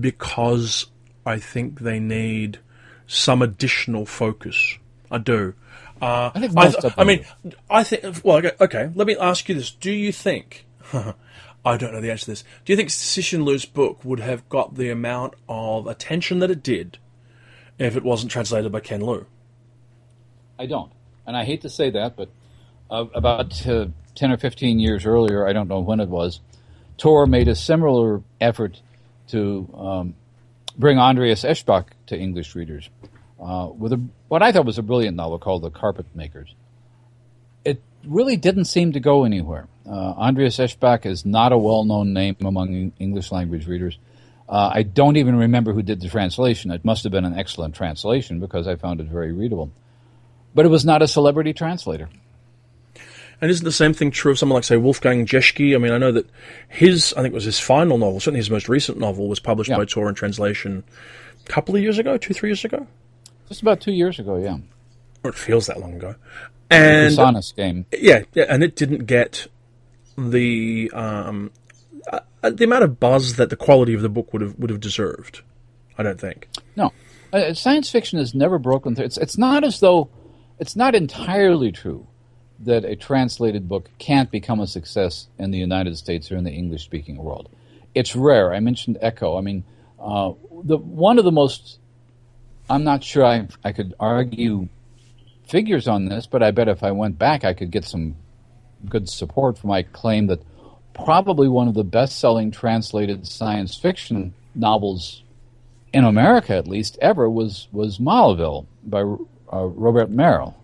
Because I think they need some additional focus. I do. Uh, I, think I, I mean, I think. Well, okay, okay, Let me ask you this: Do you think? I don't know the answer to this. Do you think Cixin Liu's book would have got the amount of attention that it did if it wasn't translated by Ken Liu? I don't, and I hate to say that, but uh, about uh, 10 or 15 years earlier, I don't know when it was, Tor made a similar effort to um, bring Andreas Eschbach to English readers uh, with a, what I thought was a brilliant novel called The Carpet Makers. It really didn't seem to go anywhere. Uh, Andreas Eschbach is not a well known name among English language readers. Uh, I don't even remember who did the translation. It must have been an excellent translation because I found it very readable. But it was not a celebrity translator. And isn't the same thing true of someone like, say, Wolfgang Jeschke? I mean, I know that his, I think it was his final novel, certainly his most recent novel, was published yeah. by Tor in translation a couple of years ago, two, three years ago? Just about two years ago, yeah. Or it feels that long ago. And Sonus game. Yeah, yeah, and it didn't get the um, uh, the amount of buzz that the quality of the book would have would have deserved. I don't think. No, uh, science fiction has never broken through. It's it's not as though it's not entirely true that a translated book can't become a success in the United States or in the English speaking world. It's rare. I mentioned Eco. I mean, uh, the one of the most I'm not sure I I could argue figures on this, but I bet if I went back, I could get some good support for my claim that probably one of the best-selling translated science fiction novels in America, at least ever, was was Maléville by uh, Robert Merle.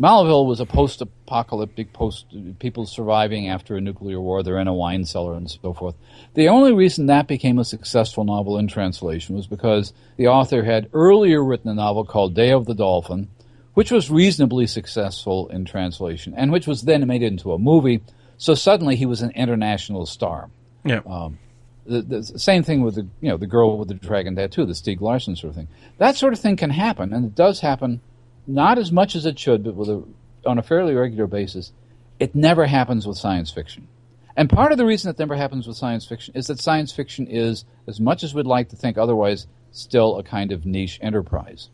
Maléville was a post-apocalyptic post people surviving after a nuclear war. They're in a wine cellar and so forth. The only reason that became a successful novel in translation was because the author had earlier written a novel called Day of the Dolphin, which was reasonably successful in translation and which was then made into a movie. So suddenly he was an international star. Yeah. Um, the, the, same thing with the you know the girl with the dragon tattoo, the Stieg Larsson sort of thing. That sort of thing can happen, and it does happen not as much as it should, but with a, on a fairly regular basis. It never happens with science fiction. And part of the reason it never happens with science fiction is that science fiction is, as much as we'd like to think otherwise, still a kind of niche enterprise.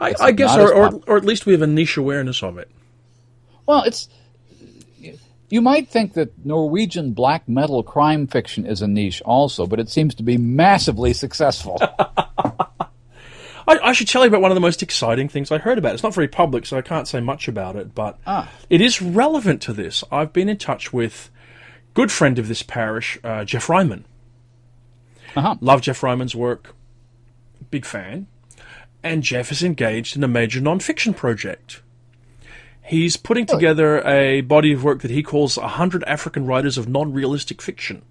I, I guess, or, or, or, at least we have a niche awareness of it. Well, it's. You might think that Norwegian black metal crime fiction is a niche also, but it seems to be massively successful. I, I, should tell you about one of the most exciting things I heard about. It's not very public, so I can't say much about it, but ah. it is relevant to this. I've been in touch with good friend of this parish, uh, Geoff Ryman. Uh-huh. Love Jeff Ryman's work. Big fan. And Jeff is engaged in a major non-fiction project. He's putting together a body of work that he calls 100 African writers of non-realistic fiction.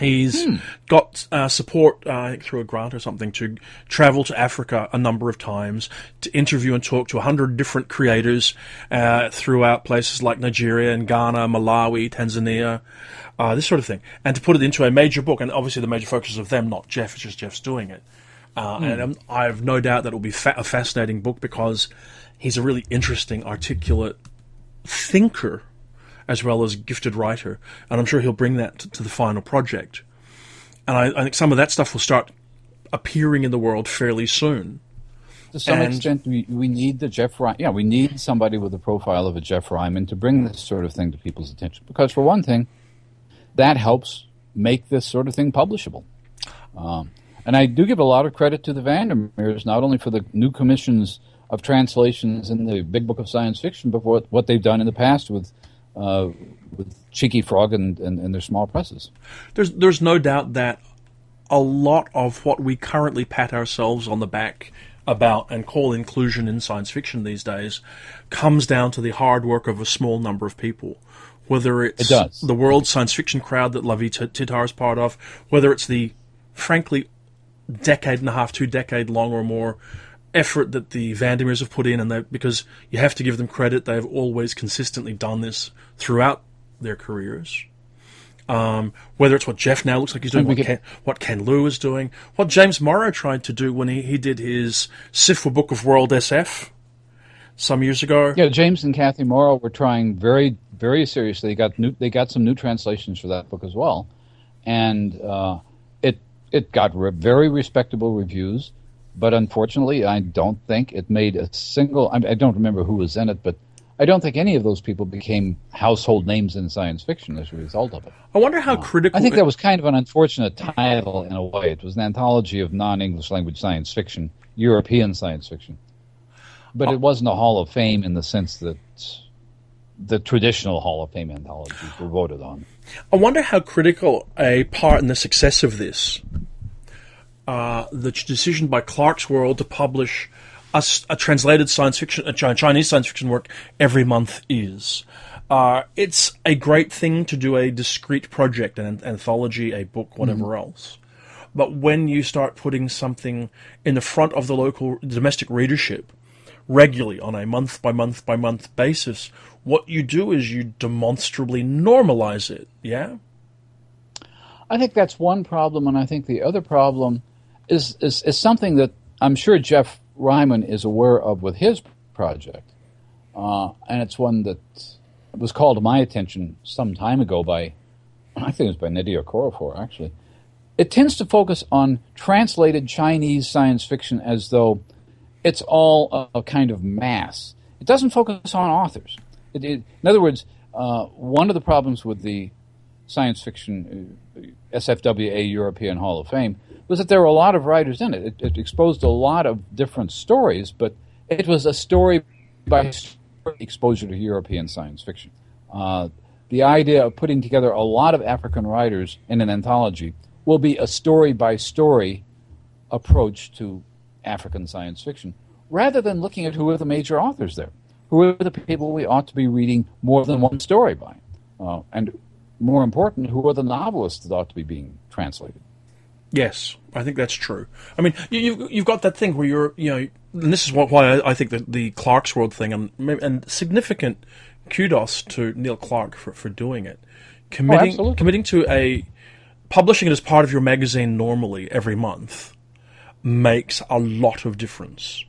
He's got uh, support, uh, I think, through a grant or something, to travel to Africa a number of times to interview and talk to a hundred different creators uh, throughout places like Nigeria and Ghana, Malawi, Tanzania, uh, this sort of thing, and to put it into a major book. And obviously, the major focus of them, not Jeff, it's just Jeff's doing it. Uh, And um, I have no doubt that it will be fa- a fascinating book because he's a really interesting, articulate thinker as well as gifted writer, and I'm sure he'll bring that to, the final project. And I, I think some of that stuff will start appearing in the world fairly soon. To some And- extent, we, we need the Jeff Ryman. Yeah, we need somebody with the profile of a Jeff Ryman to bring this sort of thing to people's attention. Because, for one thing, that helps make this sort of thing publishable. Um, and I do give a lot of credit to the VanderMeers, not only for the new commissions of translations in the Big Book of Science Fiction, but what, what they've done in the past with uh, with Cheeky Frawg and, and, and their small presses. There's there's no doubt that a lot of what we currently pat ourselves on the back about and call inclusion in science fiction these days comes down to the hard work of a small number of people. Whether it's It the world science fiction crowd that Lavie Tidhar is part of, whether it's the frankly decade and a half, two decade long or more effort that the VanderMeers have put in, and they, because you have to give them credit, they've always consistently done this throughout their careers. Um, whether it's what Jeff now looks like he's doing, what could- Ken, what Ken Liu is doing, what James Morrow tried to do when he, he did his SFWA Book of World SF some years ago. Yeah, James and Kathy Morrow were trying very, very seriously. They got new, they got some new translations for that book as well, and uh, it it got re- very respectable reviews. But unfortunately, I don't think it made a single. I, I don't remember who was in it, but I don't think any of those people became household names in science fiction as a result of it. I wonder how critical. I think that was kind of an unfortunate title in a way. It was an anthology of non-English language science fiction, European science fiction, but it wasn't a Hall of Fame in the sense that the traditional Hall of Fame anthologies were voted on. I wonder how critical a part in the success of this, uh, the decision by Clarkesworld to publish a translated science fiction, a Chinese science fiction work every month is. Uh, it's a great thing to do a discrete project, an an- anthology, a book, whatever else. But when you start putting something in the front of the local domestic readership regularly on a month by month by month basis, what you do is you demonstrably normalize it. Yeah? I think that's one problem, and I think the other problem is is, is something that I'm sure Jeff Ryman is aware of with his project, uh, and it's one that was called to my attention some time ago by, I think it was by Nnedi Okorafor actually. It tends to focus on translated Chinese science fiction as though it's all a, a kind of mass. It doesn't focus on authors. It, it, in other words, uh, one of the problems with the science fiction uh, SFWA European Hall of Fame was that there were a lot of writers in it. It, it exposed a lot of different stories, but it was a story by story exposure to European science fiction. Uh, the idea of putting together a lot of African writers in an anthology will be a story by story approach to African science fiction, rather than looking at who are the major authors there, who are the people we ought to be reading more than one story by, uh, and more important, who are the novelists that ought to be being translated. Yes, I think that's true. I mean, you, you've you've got that thing where you're, you know, and this is what, why I, I think that the Clarkesworld thing and and significant kudos to Neil Clarke for, for doing it, committing oh, absolutely. committing to a publishing it as part of your magazine normally every month makes a lot of difference.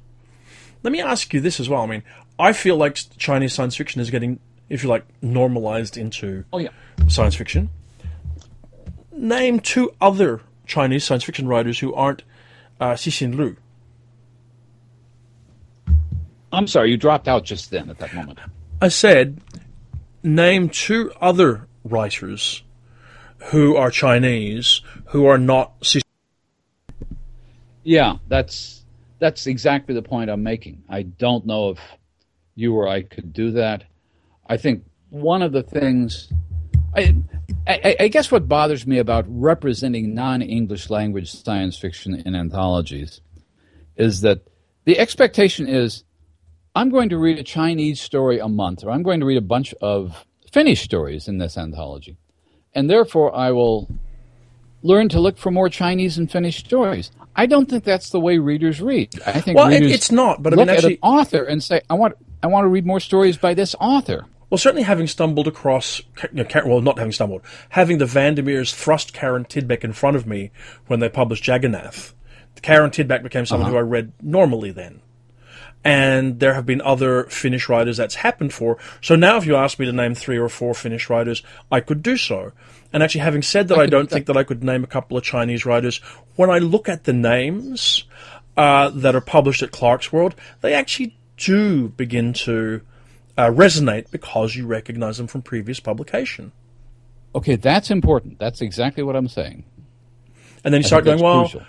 Let me ask you this as well. I mean, I feel like Chinese science fiction is getting, if you like, normalized into Oh yeah. science fiction. Name two other Chinese science fiction writers who aren't uh, Cixin Liu. I'm sorry, you dropped out just then at that moment. I said, name two other writers who are Chinese who are not Cixin. Yeah, that's that's exactly the point I'm making. I don't know if you or I could do that. I think one of the things I, I, I guess what bothers me about representing non-English language science fiction in anthologies is that the expectation is I'm going to read a Chinese story a month, or I'm going to read a bunch of Finnish stories in this anthology, and therefore I will learn to look for more Chinese and Finnish stories. I don't think that's the way readers read. I think Well, it- it's not, but I look mean, actually- at an author and say, "I want, I want to read more stories by this author." Well, certainly having stumbled across, you know, well, not having stumbled, having the VanderMeers thrust Karin Tidbeck in front of me when they published Jagannath, Karin Tidbeck became someone who I read normally then. And there have been other Finnish writers that's happened for. So now, if you ask me to name three or four Finnish writers, I could do so. And actually, having said that, I, could don't think that I could name a couple of Chinese writers. When I look at the names uh, that are published at Clarkesworld, they actually do begin to uh, resonate because you recognize them from previous publication. Okay, that's important. That's exactly what I'm saying. And then you start going, well, crucial.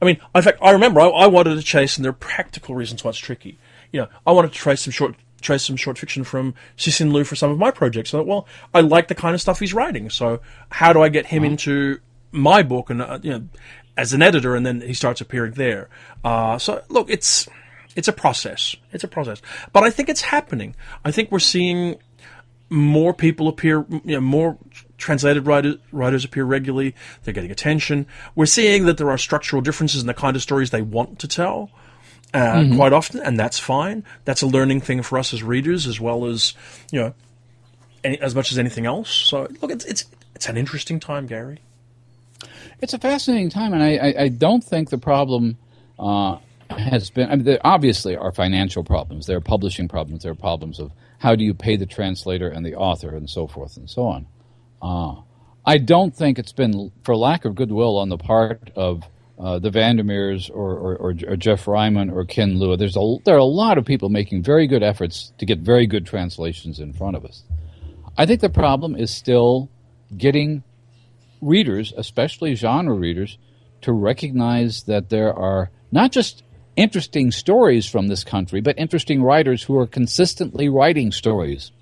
I mean, in fact, I remember I, I wanted to chase, and there are practical reasons why it's tricky. You know, I wanted to trace some short, trace some short fiction from Cixin Liu for some of my projects. So, well, I like the kind of stuff he's writing. So, how do I get him into my book and uh, you know, as an editor, and then he starts appearing there. Uh, so, look, it's it's a process. It's a process, but I think it's happening. I think we're seeing more people appear, you know, more translated writers, writers appear regularly. They're getting attention. We're seeing that there are structural differences in the kind of stories they want to tell. Uh, Quite often, and that's fine. That's a learning thing for us as readers, as well as you know, any, as much as anything else. So, look, it's it's it's an interesting time, Gary. It's a fascinating time, and I, I, I don't think the problem uh, has been. I mean, there obviously are financial problems. There are publishing problems. There are problems of how do you pay the translator and the author, and so forth and so on. Uh, I don't think it's been for lack of goodwill on the part of uh, the VanderMeers or, or, or, or Jeff Ryman or Ken Liu. There's a there are a lot of people making very good efforts to get very good translations in front of us. I think the problem is still getting readers, especially genre readers, to recognize that there are not just interesting stories from this country, but interesting writers who are consistently writing stories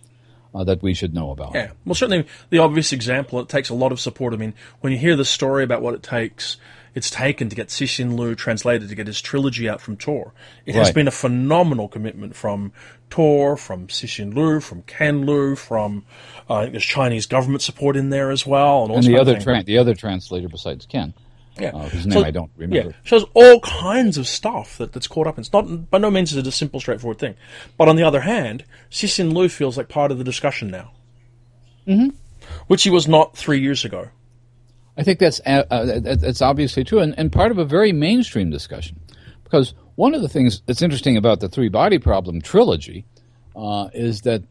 uh, that we should know about. Yeah. Well, certainly the obvious example, it takes a lot of support. I mean, when you hear the story about what it takes, it's taken to get Cixin Liu translated to get his trilogy out from Tor. It has Right. been a phenomenal commitment from Tor, from Cixin Liu, from Ken Liu, from, uh, I think there's Chinese government support in there as well. And, all And the other tra- the other translator besides Ken, yeah. uh, whose name I don't remember. Yeah, so there's all kinds of stuff that, that's caught up. in It's not by no means is it a simple, straightforward thing. But on the other hand, Cixin Liu feels like part of the discussion now, mm-hmm. which he was not three years ago. I think that's uh, uh, that's obviously true, and, and part of a very mainstream discussion. Because one of the things that's interesting about the Three Body Problem trilogy uh, is that,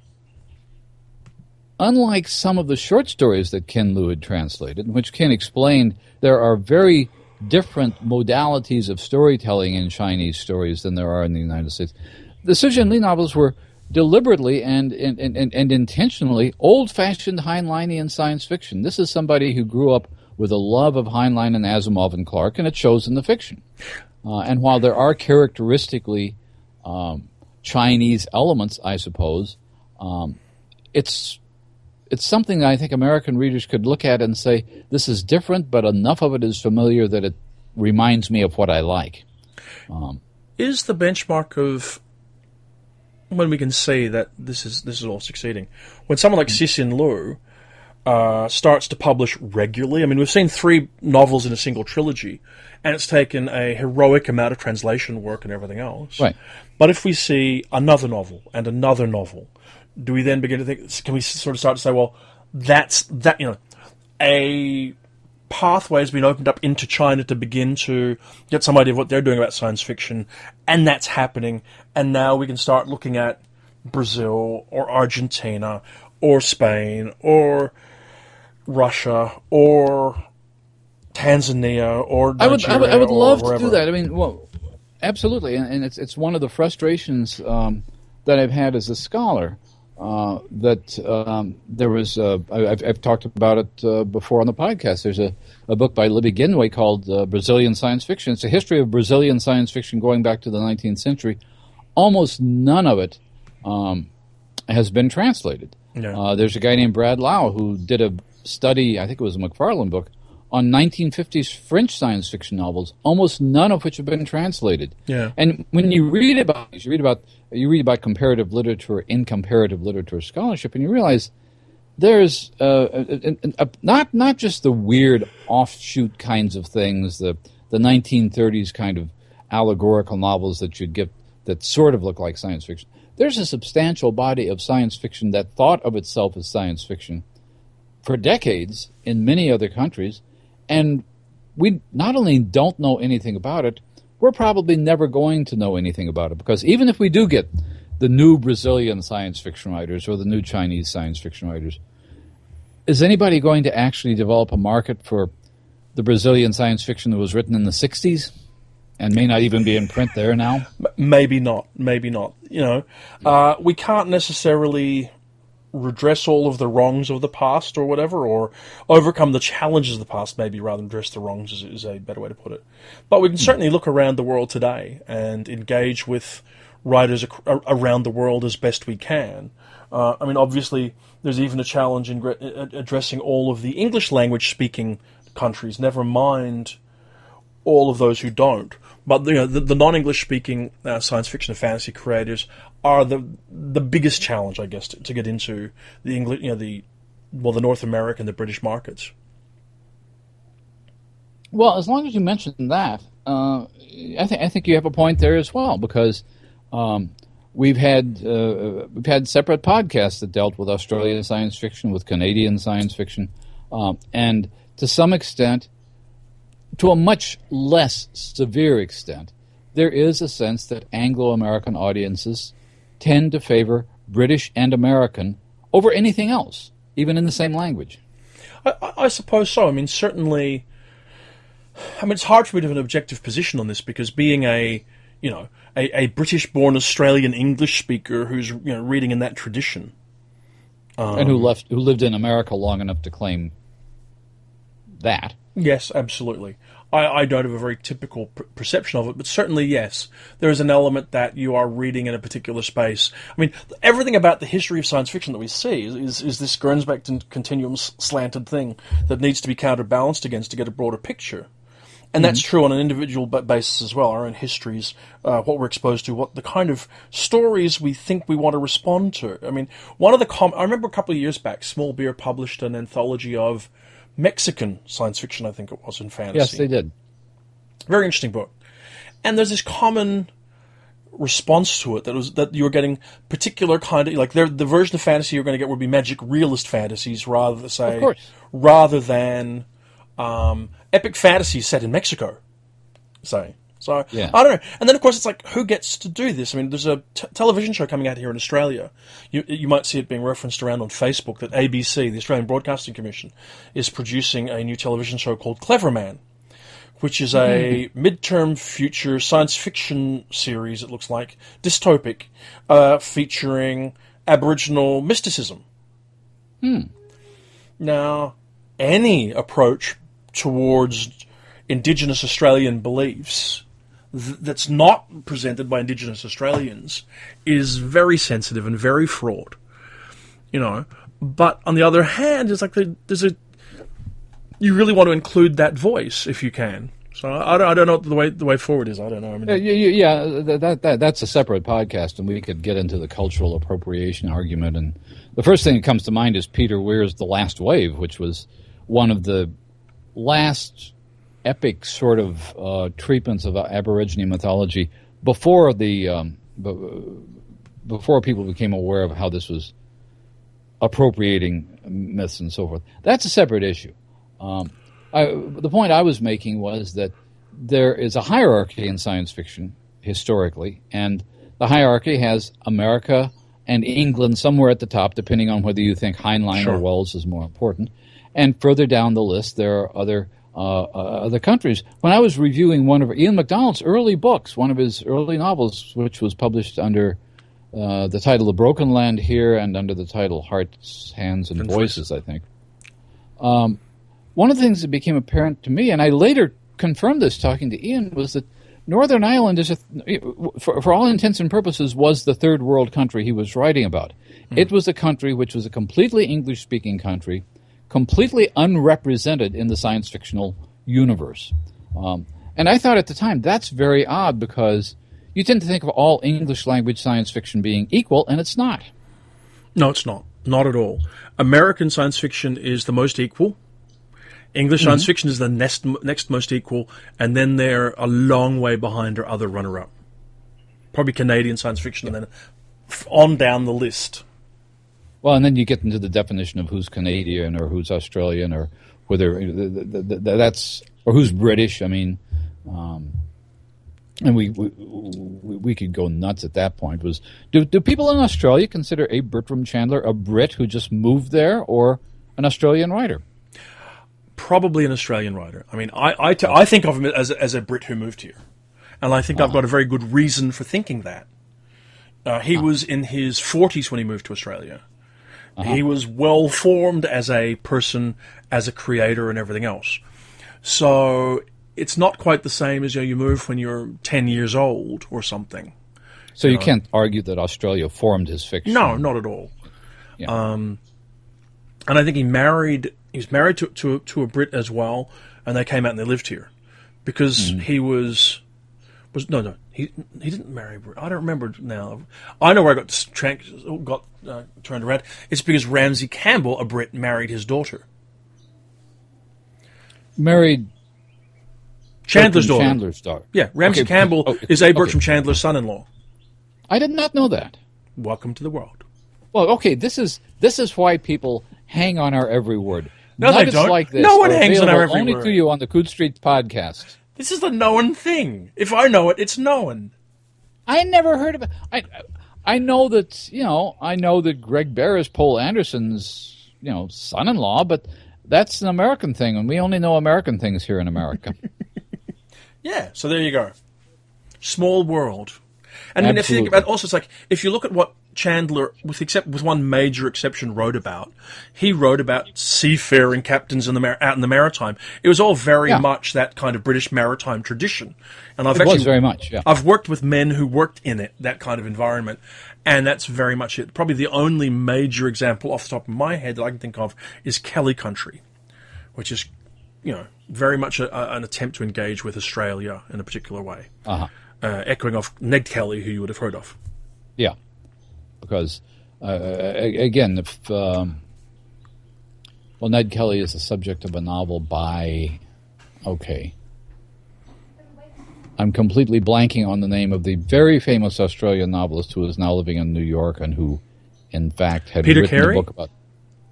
unlike some of the short stories that Ken Liu had translated, in which Ken explained there are very different modalities of storytelling in Chinese stories than there are in the United States, the Cixin Liu novels were deliberately and, and, and, and intentionally old fashioned Heinleinian science fiction. This is somebody who grew up with a love of Heinlein and Asimov and Clarke, and it shows in the fiction. Uh, and while there are characteristically um, Chinese elements, I suppose, um, it's it's something that I think American readers could look at and say, this is different, but enough of it is familiar that it reminds me of what I like. Is the benchmark of when we can say that this is this is all succeeding when someone like Cixin Liu uh, starts to publish regularly. I mean, we've seen three novels in a single trilogy, and it's taken a heroic amount of translation work and everything else. Right. But if we see another novel and another novel, do we then begin to think? Can we sort of start to say, well, that's that you know, a pathway has been opened up into China to begin to get some idea of what they're doing about science fiction, and that's happening. And now we can start looking at Brazil or Argentina or Spain or Russia or Tanzania or I would, I would, I would Nigeria love to do that. I mean, well, absolutely, and, and it's it's one of the frustrations um, that I've had as a scholar. Uh, that um, there was, uh, I, I've, I've talked about it uh, before on the podcast. There's a, a book by Libby Ginway called uh, Brazilian Science Fiction. It's a history of Brazilian science fiction going back to the 19th century. Almost none of it um, has been translated. Yeah. Uh, there's a guy named Brad Lyau who did a study, I think it was a McFarland book, on 1950s French science fiction novels, almost none of which have been translated. Yeah. And when you read about these, you read about you read about comparative literature in comparative literature scholarship, and you realize there's uh, uh, uh, not not just the weird offshoot kinds of things, the the 1930s kind of allegorical novels that you'd get that sort of look like science fiction. There's a substantial body of science fiction that thought of itself as science fiction for decades in many other countries, and we not only don't know anything about it, we're probably never going to know anything about it because even if we do get the new Brazilian science fiction writers or the new Chinese science fiction writers, is anybody going to actually develop a market for the Brazilian science fiction that was written in the 60s? and may not even be in print there now. Maybe not. Maybe not. You know, uh, we can't necessarily redress all of the wrongs of the past or whatever, or overcome the challenges of the past, maybe rather than address the wrongs is, is a better way to put it. But we can certainly look around the world today and engage with writers ac- around the world as best we can. Uh, I mean, obviously, there's even a challenge in gre- addressing all of the English language speaking countries, never mind all of those who don't. But you know, the, the non-English speaking uh, science fiction and fantasy creators are the the biggest challenge, I guess, to, to get into the English, you know, the well, the North American, the British markets. Well, as long as you mention that, uh, I think I think you have a point there as well because um, we've had uh, we've had separate podcasts that dealt with Australian science fiction, with Canadian science fiction, um, and to some extent, to a much less severe extent, there is a sense that Anglo American audiences tend to favor British and American over anything else, even in the same language. I, I, suppose so. I mean, certainly. I mean, it's hard for me to have an objective position on this because being a, you know, a, a British-born Australian English speaker who's you know reading in that tradition, um, and who left, who lived in America long enough to claim that. Yes, absolutely. I, I don't have a very typical per- perception of it, but certainly, yes, there is an element that you are reading in a particular space. I mean, everything about the history of science fiction that we see is, is, is this Gernsback continuum slanted thing that needs to be counterbalanced against to get a broader picture. And that's mm-hmm. true on an individual basis as well. Our own histories, uh, what we're exposed to, what the kind of stories we think we want to respond to. I mean, one of the com- I remember a couple of years back, Small Beer published an anthology of Mexican science fiction, I think it was, in fantasy. Yes, they did. Very interesting book. And there's this common response to it that was that you were getting particular kind of like the version of fantasy you're going to get would be magic realist fantasies rather than say rather than um, epic fantasy set in Mexico. Say so yeah. I don't know. And then of course it's like who gets to do this? I mean, there's a t- television show coming out here in Australia. You you might see it being referenced around on Facebook that ABC, the Australian Broadcasting Commission, is producing a new television show called Cleverman, which is a mm-hmm. midterm future science fiction series. It looks like dystopic, uh, featuring Aboriginal mysticism. Hmm. Now, any approach towards Indigenous Australian beliefs th- that's not presented by Indigenous Australians is very sensitive and very fraught. You know, but on the other hand, it's like the, there's a you really want to include that voice if you can. So I don't, I don't know what the way the way forward is. I don't know. I mean, yeah, yeah, yeah that, that that's a separate podcast, and we could get into the cultural appropriation argument. And the first thing that comes to mind is Peter Weir's "The Last Wave," which was one of the last epic sort of uh, treatments of Aborigine mythology before the um, before people became aware of how this was appropriating myths and so forth. That's a separate issue. Um, I, the point I was making was that there is a hierarchy in science fiction historically, and the hierarchy has America and England somewhere at the top, depending on whether you think Heinlein sure. or Wells is more important. And further down the list, there are other uh, uh, other countries. When I was reviewing one of Ian McDonald's early books, one of his early novels, which was published under uh, the title "The Broken Land here and under the title Hearts, Hands, and Voices, I think. Um, one of the things that became apparent to me, and I later confirmed this talking to Ian, was that Northern Ireland is, a, for, for all intents and purposes, was the third world country he was writing about. Mm. It was a country which was a completely English speaking country completely unrepresented in the science fictional universe. Um, and I thought at the time that's very odd because you tend to think of all English language science fiction being equal, and it's not. No, it's not. Not at all. American science fiction is the most equal. English Mm-hmm. science fiction is the next next most equal, and then they're a long way behind our other runner up. Probably Canadian science fiction, and then on down the list. Well, and then you get into the definition of who's Canadian or who's Australian or whether th- th- th- that's or who's British. I mean, um, and we, we we could go nuts at that point. Was do do people in Australia consider A. Bertram Chandler a Brit who just moved there or an Australian writer? Probably an Australian writer. I mean, I I, t- I think of him as a, as a Brit who moved here, and I think I've got a very good reason for thinking that. Uh, he was in his forties when he moved to Australia. He was well formed as a person, as a creator, and everything else. So it's not quite the same as you, know, you move when you're ten years old or something. So you can't argue that Australia formed his fiction. No, not at all. Yeah. Um, and I think he married. He was married to to to a Brit as well, and they came out and they lived here because he was was no no he he didn't marry. I don't remember now. I know where I got tra- got uh, turned around. It's because Ramsey Campbell, a Brit, married his daughter, married Chandler's Bertram daughter. Chandler's daughter. Yeah, Ramsey Okay, Campbell okay, is A. okay. Bertram Chandler's son-in-law. I did not know that. Welcome to the world. Well, okay, this is this is why people hang on our every word. No, they don't. like this No one hangs on our every only word. Only to you on the Coode Street podcast. This is the known thing. If I know it, it's known. I never heard of it. I I know that you know I know that Greg Bear is Poul Anderson's you know son-in-law, but that's an American thing, and we only know American things here in America. Yeah, so there you go. Small world. And I mean, if you think Absolutely. about also, it's like if you look at what Chandler, with except with one major exception, wrote about, he wrote about seafaring captains in the mar- out in the maritime. It was all very Yeah. much that kind of British maritime tradition. And I've it actually was very much, yeah. I've worked with men who worked in it, that kind of environment, and that's very much it. Probably the only major example off the top of my head that I can think of is Kelly Country, which is, you know, very much a, a- an attempt to engage with Australia in a particular way, Uh-huh. uh, echoing off Ned Kelly, who you would have heard of. Yeah, because uh, again, if um, well, Ned Kelly is the subject of a novel by okay. I'm completely blanking on the name of the very famous Australian novelist who is now living in New York and who, in fact, had Peter written Carey? a book about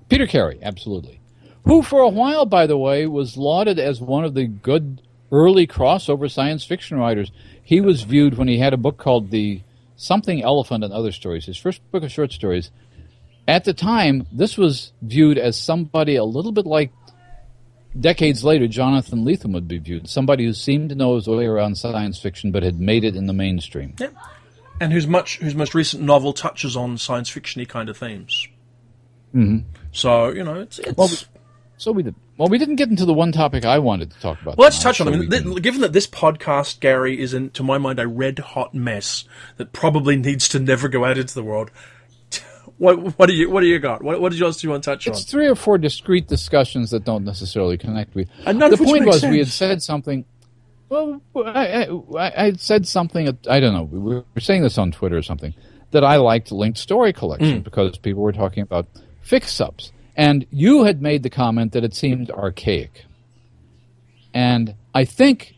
Peter Carey, absolutely. Who, for a while, by the way, was lauded as one of the good early crossover science fiction writers. He was viewed when he had a book called The Something Elephant and Other Stories, his first book of short stories. At the time, this was viewed as somebody a little bit like decades later Jonathan Lethem would be viewed. Somebody who seemed to know his way around science fiction but had made it in the mainstream. Yeah. And whose much whose most recent novel touches on science fictiony kind of themes. Mm-hmm. So you know, it's, it's Well, So we did. Well, we didn't get into the one topic I wanted to talk about. Well, let's touch on so it. I mean, th- given that this podcast, Gary, is, in, to my mind, a red hot mess that probably needs to never go out into the world. What, what do you what do you got? What, what else do you want to touch on? It's three or four discrete discussions that don't necessarily connect with. And the point was we had said something. Well, I, I, I said something. I don't know. We were saying this on Twitter or something that I liked linked story collection Mm. because people were talking about fix-ups, and you had made the comment that it seemed archaic. And I think,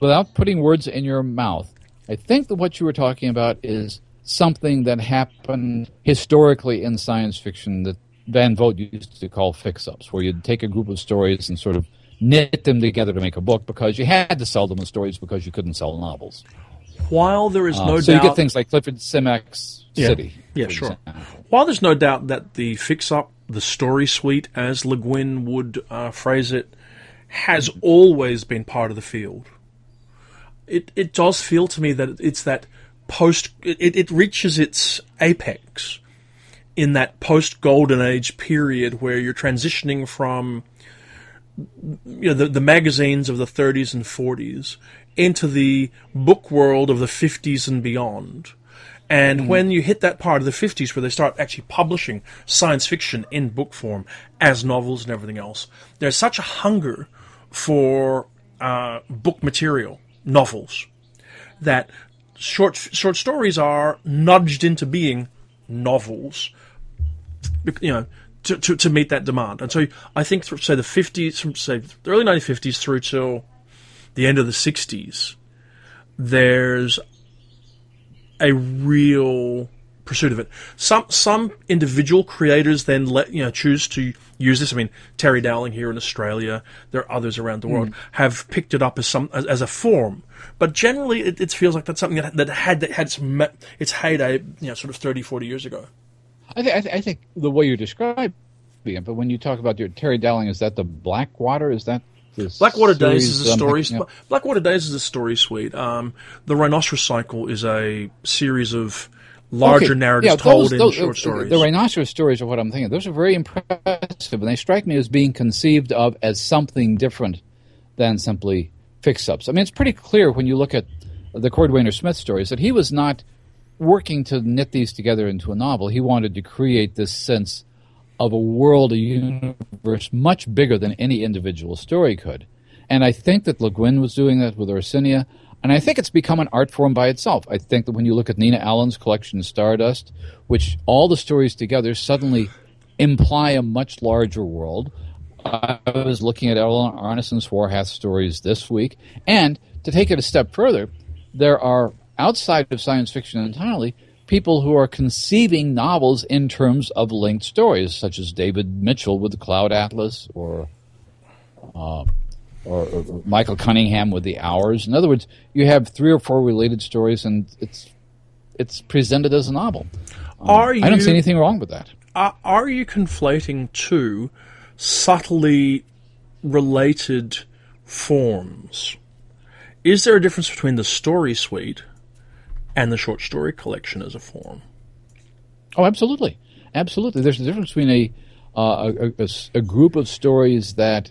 without putting words in your mouth, I think that what you were talking about is something that happened historically in science fiction that Van Vogt used to call fix-ups, where you'd take a group of stories and sort of knit them together to make a book because you had to sell them as stories because you couldn't sell novels. While there is no Uh, so doubt, you get things like Clifford Simak's Yeah. City. Yeah, sure. example. while there's no doubt that the fix up, the story suite, as Le Guin would uh, phrase it, has always been part of the field. It it does feel to me that it's that post. It, it reaches its apex in that post golden age period where you're transitioning from you know the, the magazines of the 30s and 40s into the book world of the 50s and beyond. And when you hit that part of the 50s where they start actually publishing science fiction in book form as novels and everything else, there's such a hunger for uh, book material, novels, that short short stories are nudged into being novels you know, to, to, to meet that demand. And so I think, through, say, the 50s, from, say, the early 1950s through till the end of the 60s, there's a real pursuit of it. Some some individual creators then let you know choose to use this. I mean, Terry Dowling here in Australia, there are others around the world hmm. have picked it up as some as, as a form. But generally, it, it feels like that's something that, that had that had its, its heyday, you know, sort of 30, 40 years ago. I, th- I, th- I think the way you describe it, but when you talk about your Terry Dowling, is that the Blackwater? Is that Blackwater Days is a um, story. yeah. Blackwater Days is a story suite. Um, the Rynosseros Cycle is a series of larger Okay, narratives yeah, told those- in those- short uh, stories. The Rynosseros stories are what I'm thinking. Those are very impressive, and they strike me as being conceived of as something different than simply fix-ups. I mean, it's pretty clear when you look at the Cordwainer Smith stories that he was not working to knit these together into a novel. He wanted to create this sense of a world, a universe much bigger than any individual story could. And I think that Le Guin was doing that with Orsinia, and I think it's become an art form by itself. I think that when you look at Nina Allan's collection Stardust, which all the stories together suddenly imply a much larger world. I was looking at Ellen Arnason's Hwarhath stories this week, and to take it a step further, there are outside of science fiction entirely people who are conceiving novels in terms of linked stories, such as David Mitchell with the Cloud Atlas, or uh, or, or Michael Cunningham with the Hours. In other words, you have three or four related stories, and it's it's presented as a novel. Um, Are I don't see anything wrong with that. are, are you conflating two subtly related forms? Is there a difference between the story suite and the short story collection as a form? Oh, absolutely, absolutely. There's a difference between a uh, a, a- a group of stories that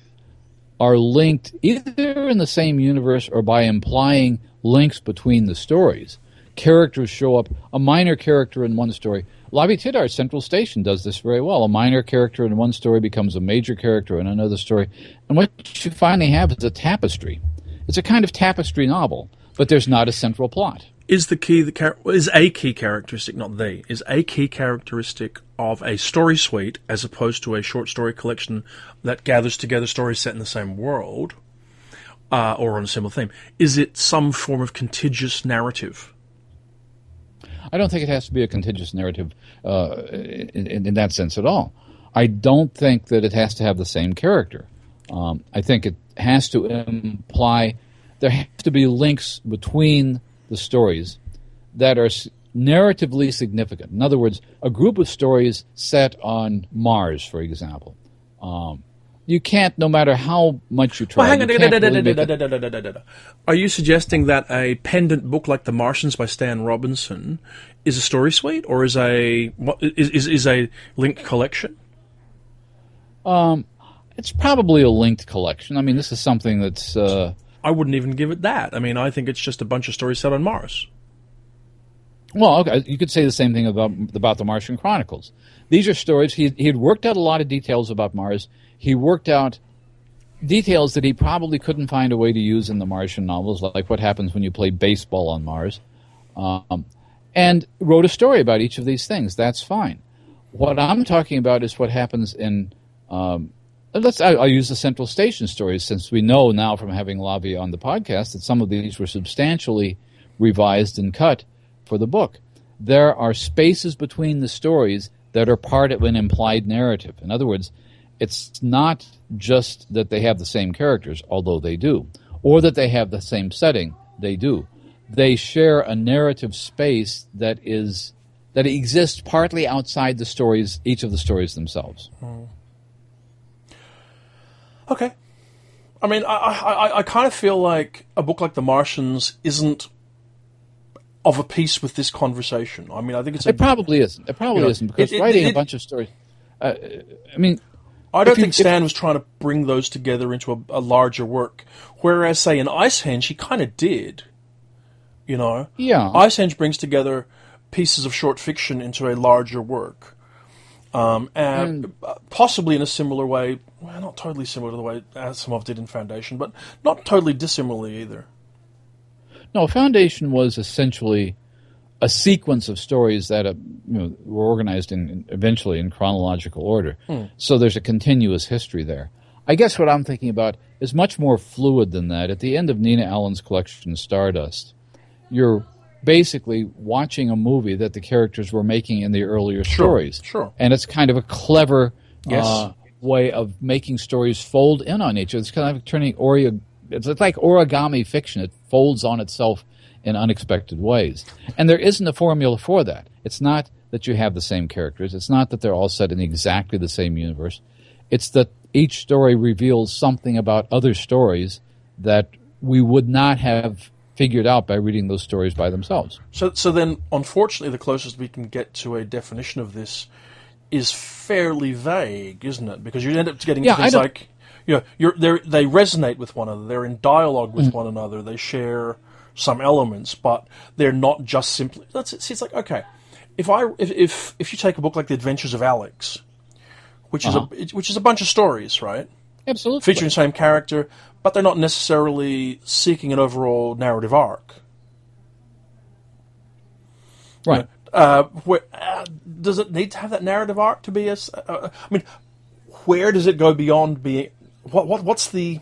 are linked either in the same universe or by implying links between the stories. Characters show up. A minor character in one story. Lavie Tidhar Central Station does this very well. A minor character in one story becomes a major character in another story, and what you finally have is a tapestry. It's a kind of tapestry novel, but there's not a central plot. Is the key the char- is a key characteristic, not the, is a key characteristic of a story suite as opposed to a short story collection that gathers together stories set in the same world uh, or on a similar theme? Is it some form of contiguous narrative? I don't think it has to be a contiguous narrative uh, in, in, that sense at all. I don't think that it has to have the same character. Um, I think it has to imply there have to be links between the stories that are narratively significant. In other words, a group of stories set on Mars, for example. Um, you can't, no matter how much you try. Well, hang on. you da- da- da- really. Are you suggesting that a pendant book like The Martians by Stan Robinson is a story suite, or is a is, is is a linked collection? It's probably a linked collection. I mean, this is something that's. Uh, I wouldn't even give it that. I mean, I think it's just a bunch of stories set on Mars. Well, okay, you could say the same thing about about the Martian Chronicles. These are stories he he had worked out a lot of details about Mars. He worked out details that he probably couldn't find a way to use in the Martian novels, like what happens when you play baseball on Mars, um, and wrote a story about each of these things. That's fine. What I'm talking about is what happens in. Um, let's. I, I'll use the Central Station stories since we know now from having Lavie on the podcast that some of these were substantially revised and cut for the book. There are spaces between the stories that are part of an implied narrative. In other words, it's not just that they have the same characters, although they do, or that they have the same setting, they do. They share a narrative space that is that exists partly outside the stories, each of the stories themselves. Hmm. Okay. I mean, I, I, I, kind of feel like a book like The Martians isn't of a piece with this conversation. I mean, I think it's a It probably isn't. It probably You know, isn't because it- it- writing it- a bunch of stories. Uh, I mean, I don't If you- think Stan was trying to bring those together into a, a larger work. Whereas, say, in Icehenge, he kind of did. You know? Yeah. Icehenge brings together pieces of short fiction into a larger work. Um, and uh, possibly in a similar way, well, not totally similar to the way Asimov did in Foundation, but not totally dissimilarly either. No, Foundation was essentially a sequence of stories that uh, you know, were organized in, eventually in chronological order. Hmm. So there's a continuous history there. I guess what I'm thinking about is much more fluid than that. At the end of Nina Allan's collection, Stardust, you're basically watching a movie that the characters were making in the earlier stories. sure. And it's kind of a clever Yes. uh, way of making stories fold in on each other. It's kind of turning oreo. It's like origami fiction. It folds on itself in unexpected ways. And there isn't a formula for that. It's not that you have the same characters. It's not that they're all set in exactly the same universe. It's that each story reveals something about other stories that we would not have figured out by reading those stories by themselves. So, so then, unfortunately, the closest we can get to a definition of this is fairly vague, isn't it? Because you end up getting Yeah, things like, you know, you're, they're, they resonate with one another. They're in dialogue Mm. with one another. They share some elements, but they're not just simply. That's it. See, it's like okay, if I if if, if you take a book like The Adventures of Alyx, which Uh-huh. is a which is a bunch of stories, right? Absolutely. featuring the same character, but they're not necessarily seeking an overall narrative arc. right. Uh, where, uh, does it need to have that narrative arc to be as? Uh, I mean, where does it go beyond being? What what what's the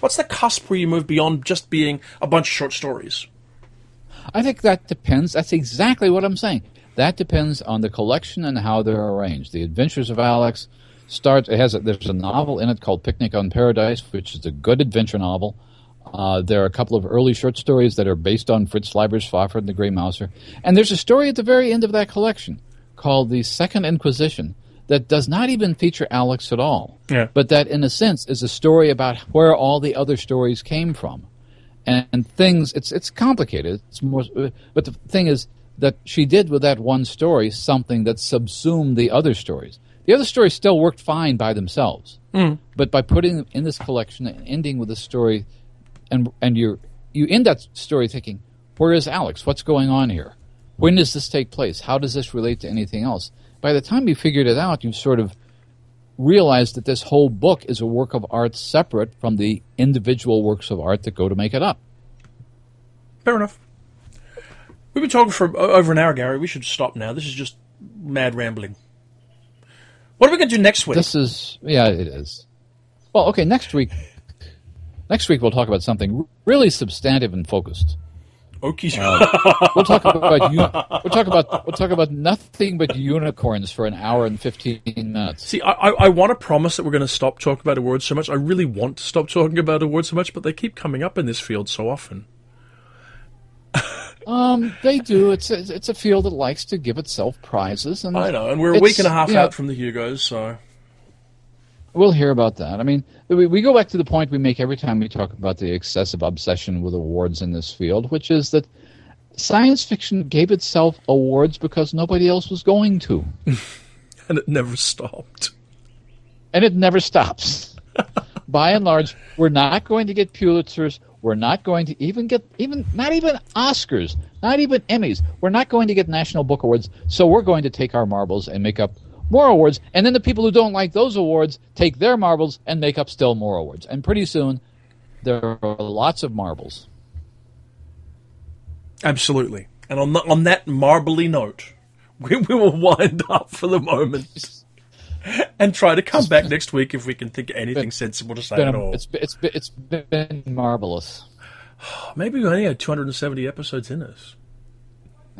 what's the cusp where you move beyond just being a bunch of short stories? I think that depends. That's exactly what I'm saying. That depends on the collection and how they're arranged. The Adventures of Alyx starts. It has a, there's a novel in it called Picnic on Paradise, which is a good adventure novel. Uh, there are a couple of early short stories that are based on Fritz Leiber's Fafhrd and the Grey Mouser, and there's a story at the very end of that collection called The Second Inquisition that does not even feature Alyx at all. Yeah. But that, in a sense, is a story about where all the other stories came from. And, and things it's it's complicated. It's more but the thing is that she did with that one story something that subsumed the other stories. The other stories still worked fine by themselves. But by putting them in this collection and ending with a story and and you you end that story thinking where is alex what's going on here when does this take place how does this relate to anything else by the time you figured it out you've sort of realize that this whole book is a work of art separate from the individual works of art that go to make it up. Fair enough. We've been talking for uh, over an hour, Gary. We should stop now. This is just mad rambling. What are we going to do next week? This is, yeah, it is. Well, okay, next week. Next week we'll talk about something really substantive and focused. Okie We'll talk about u- we'll talk about we'll talk about nothing but unicorns for an hour and fifteen minutes. See, I, I, I want to promise that we're going to stop talking about awards so much. I really want to stop talking about awards so much, but they keep coming up in this field so often. Um, they do. It's a, it's a field that likes to give itself prizes, and I know, and we're a week and a half out from the Hugos, so We'll hear about that. I mean, we, we go back to the point we make every time we talk about the excessive obsession with awards in this field, which is that science fiction gave itself awards because nobody else was going to, and it never stopped. and it never stops. By and large, we're not going to get Pulitzers. We're not going to even get even not even Oscars, not even Emmys. We're not going to get National Book Awards. So we're going to take our marbles and make up more awards, and then the people who don't like those awards take their marbles and make up still more awards. And pretty soon, there are lots of marbles. Absolutely. And on, the, on that marbly note, we, we will wind up for the moment and try to come back next week if we can think of anything sensible to say at a- all. it's, it's, it's been marvelous. Maybe we only had 270 episodes in us.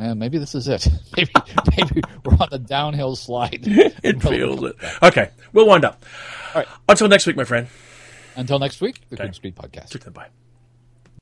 Uh, maybe this is it. Maybe, maybe we're on the downhill slide. It feels it. Okay, we'll wind up. All right. Until next week, my friend. Until next week, the Okay. Coode Street Podcast. Bye.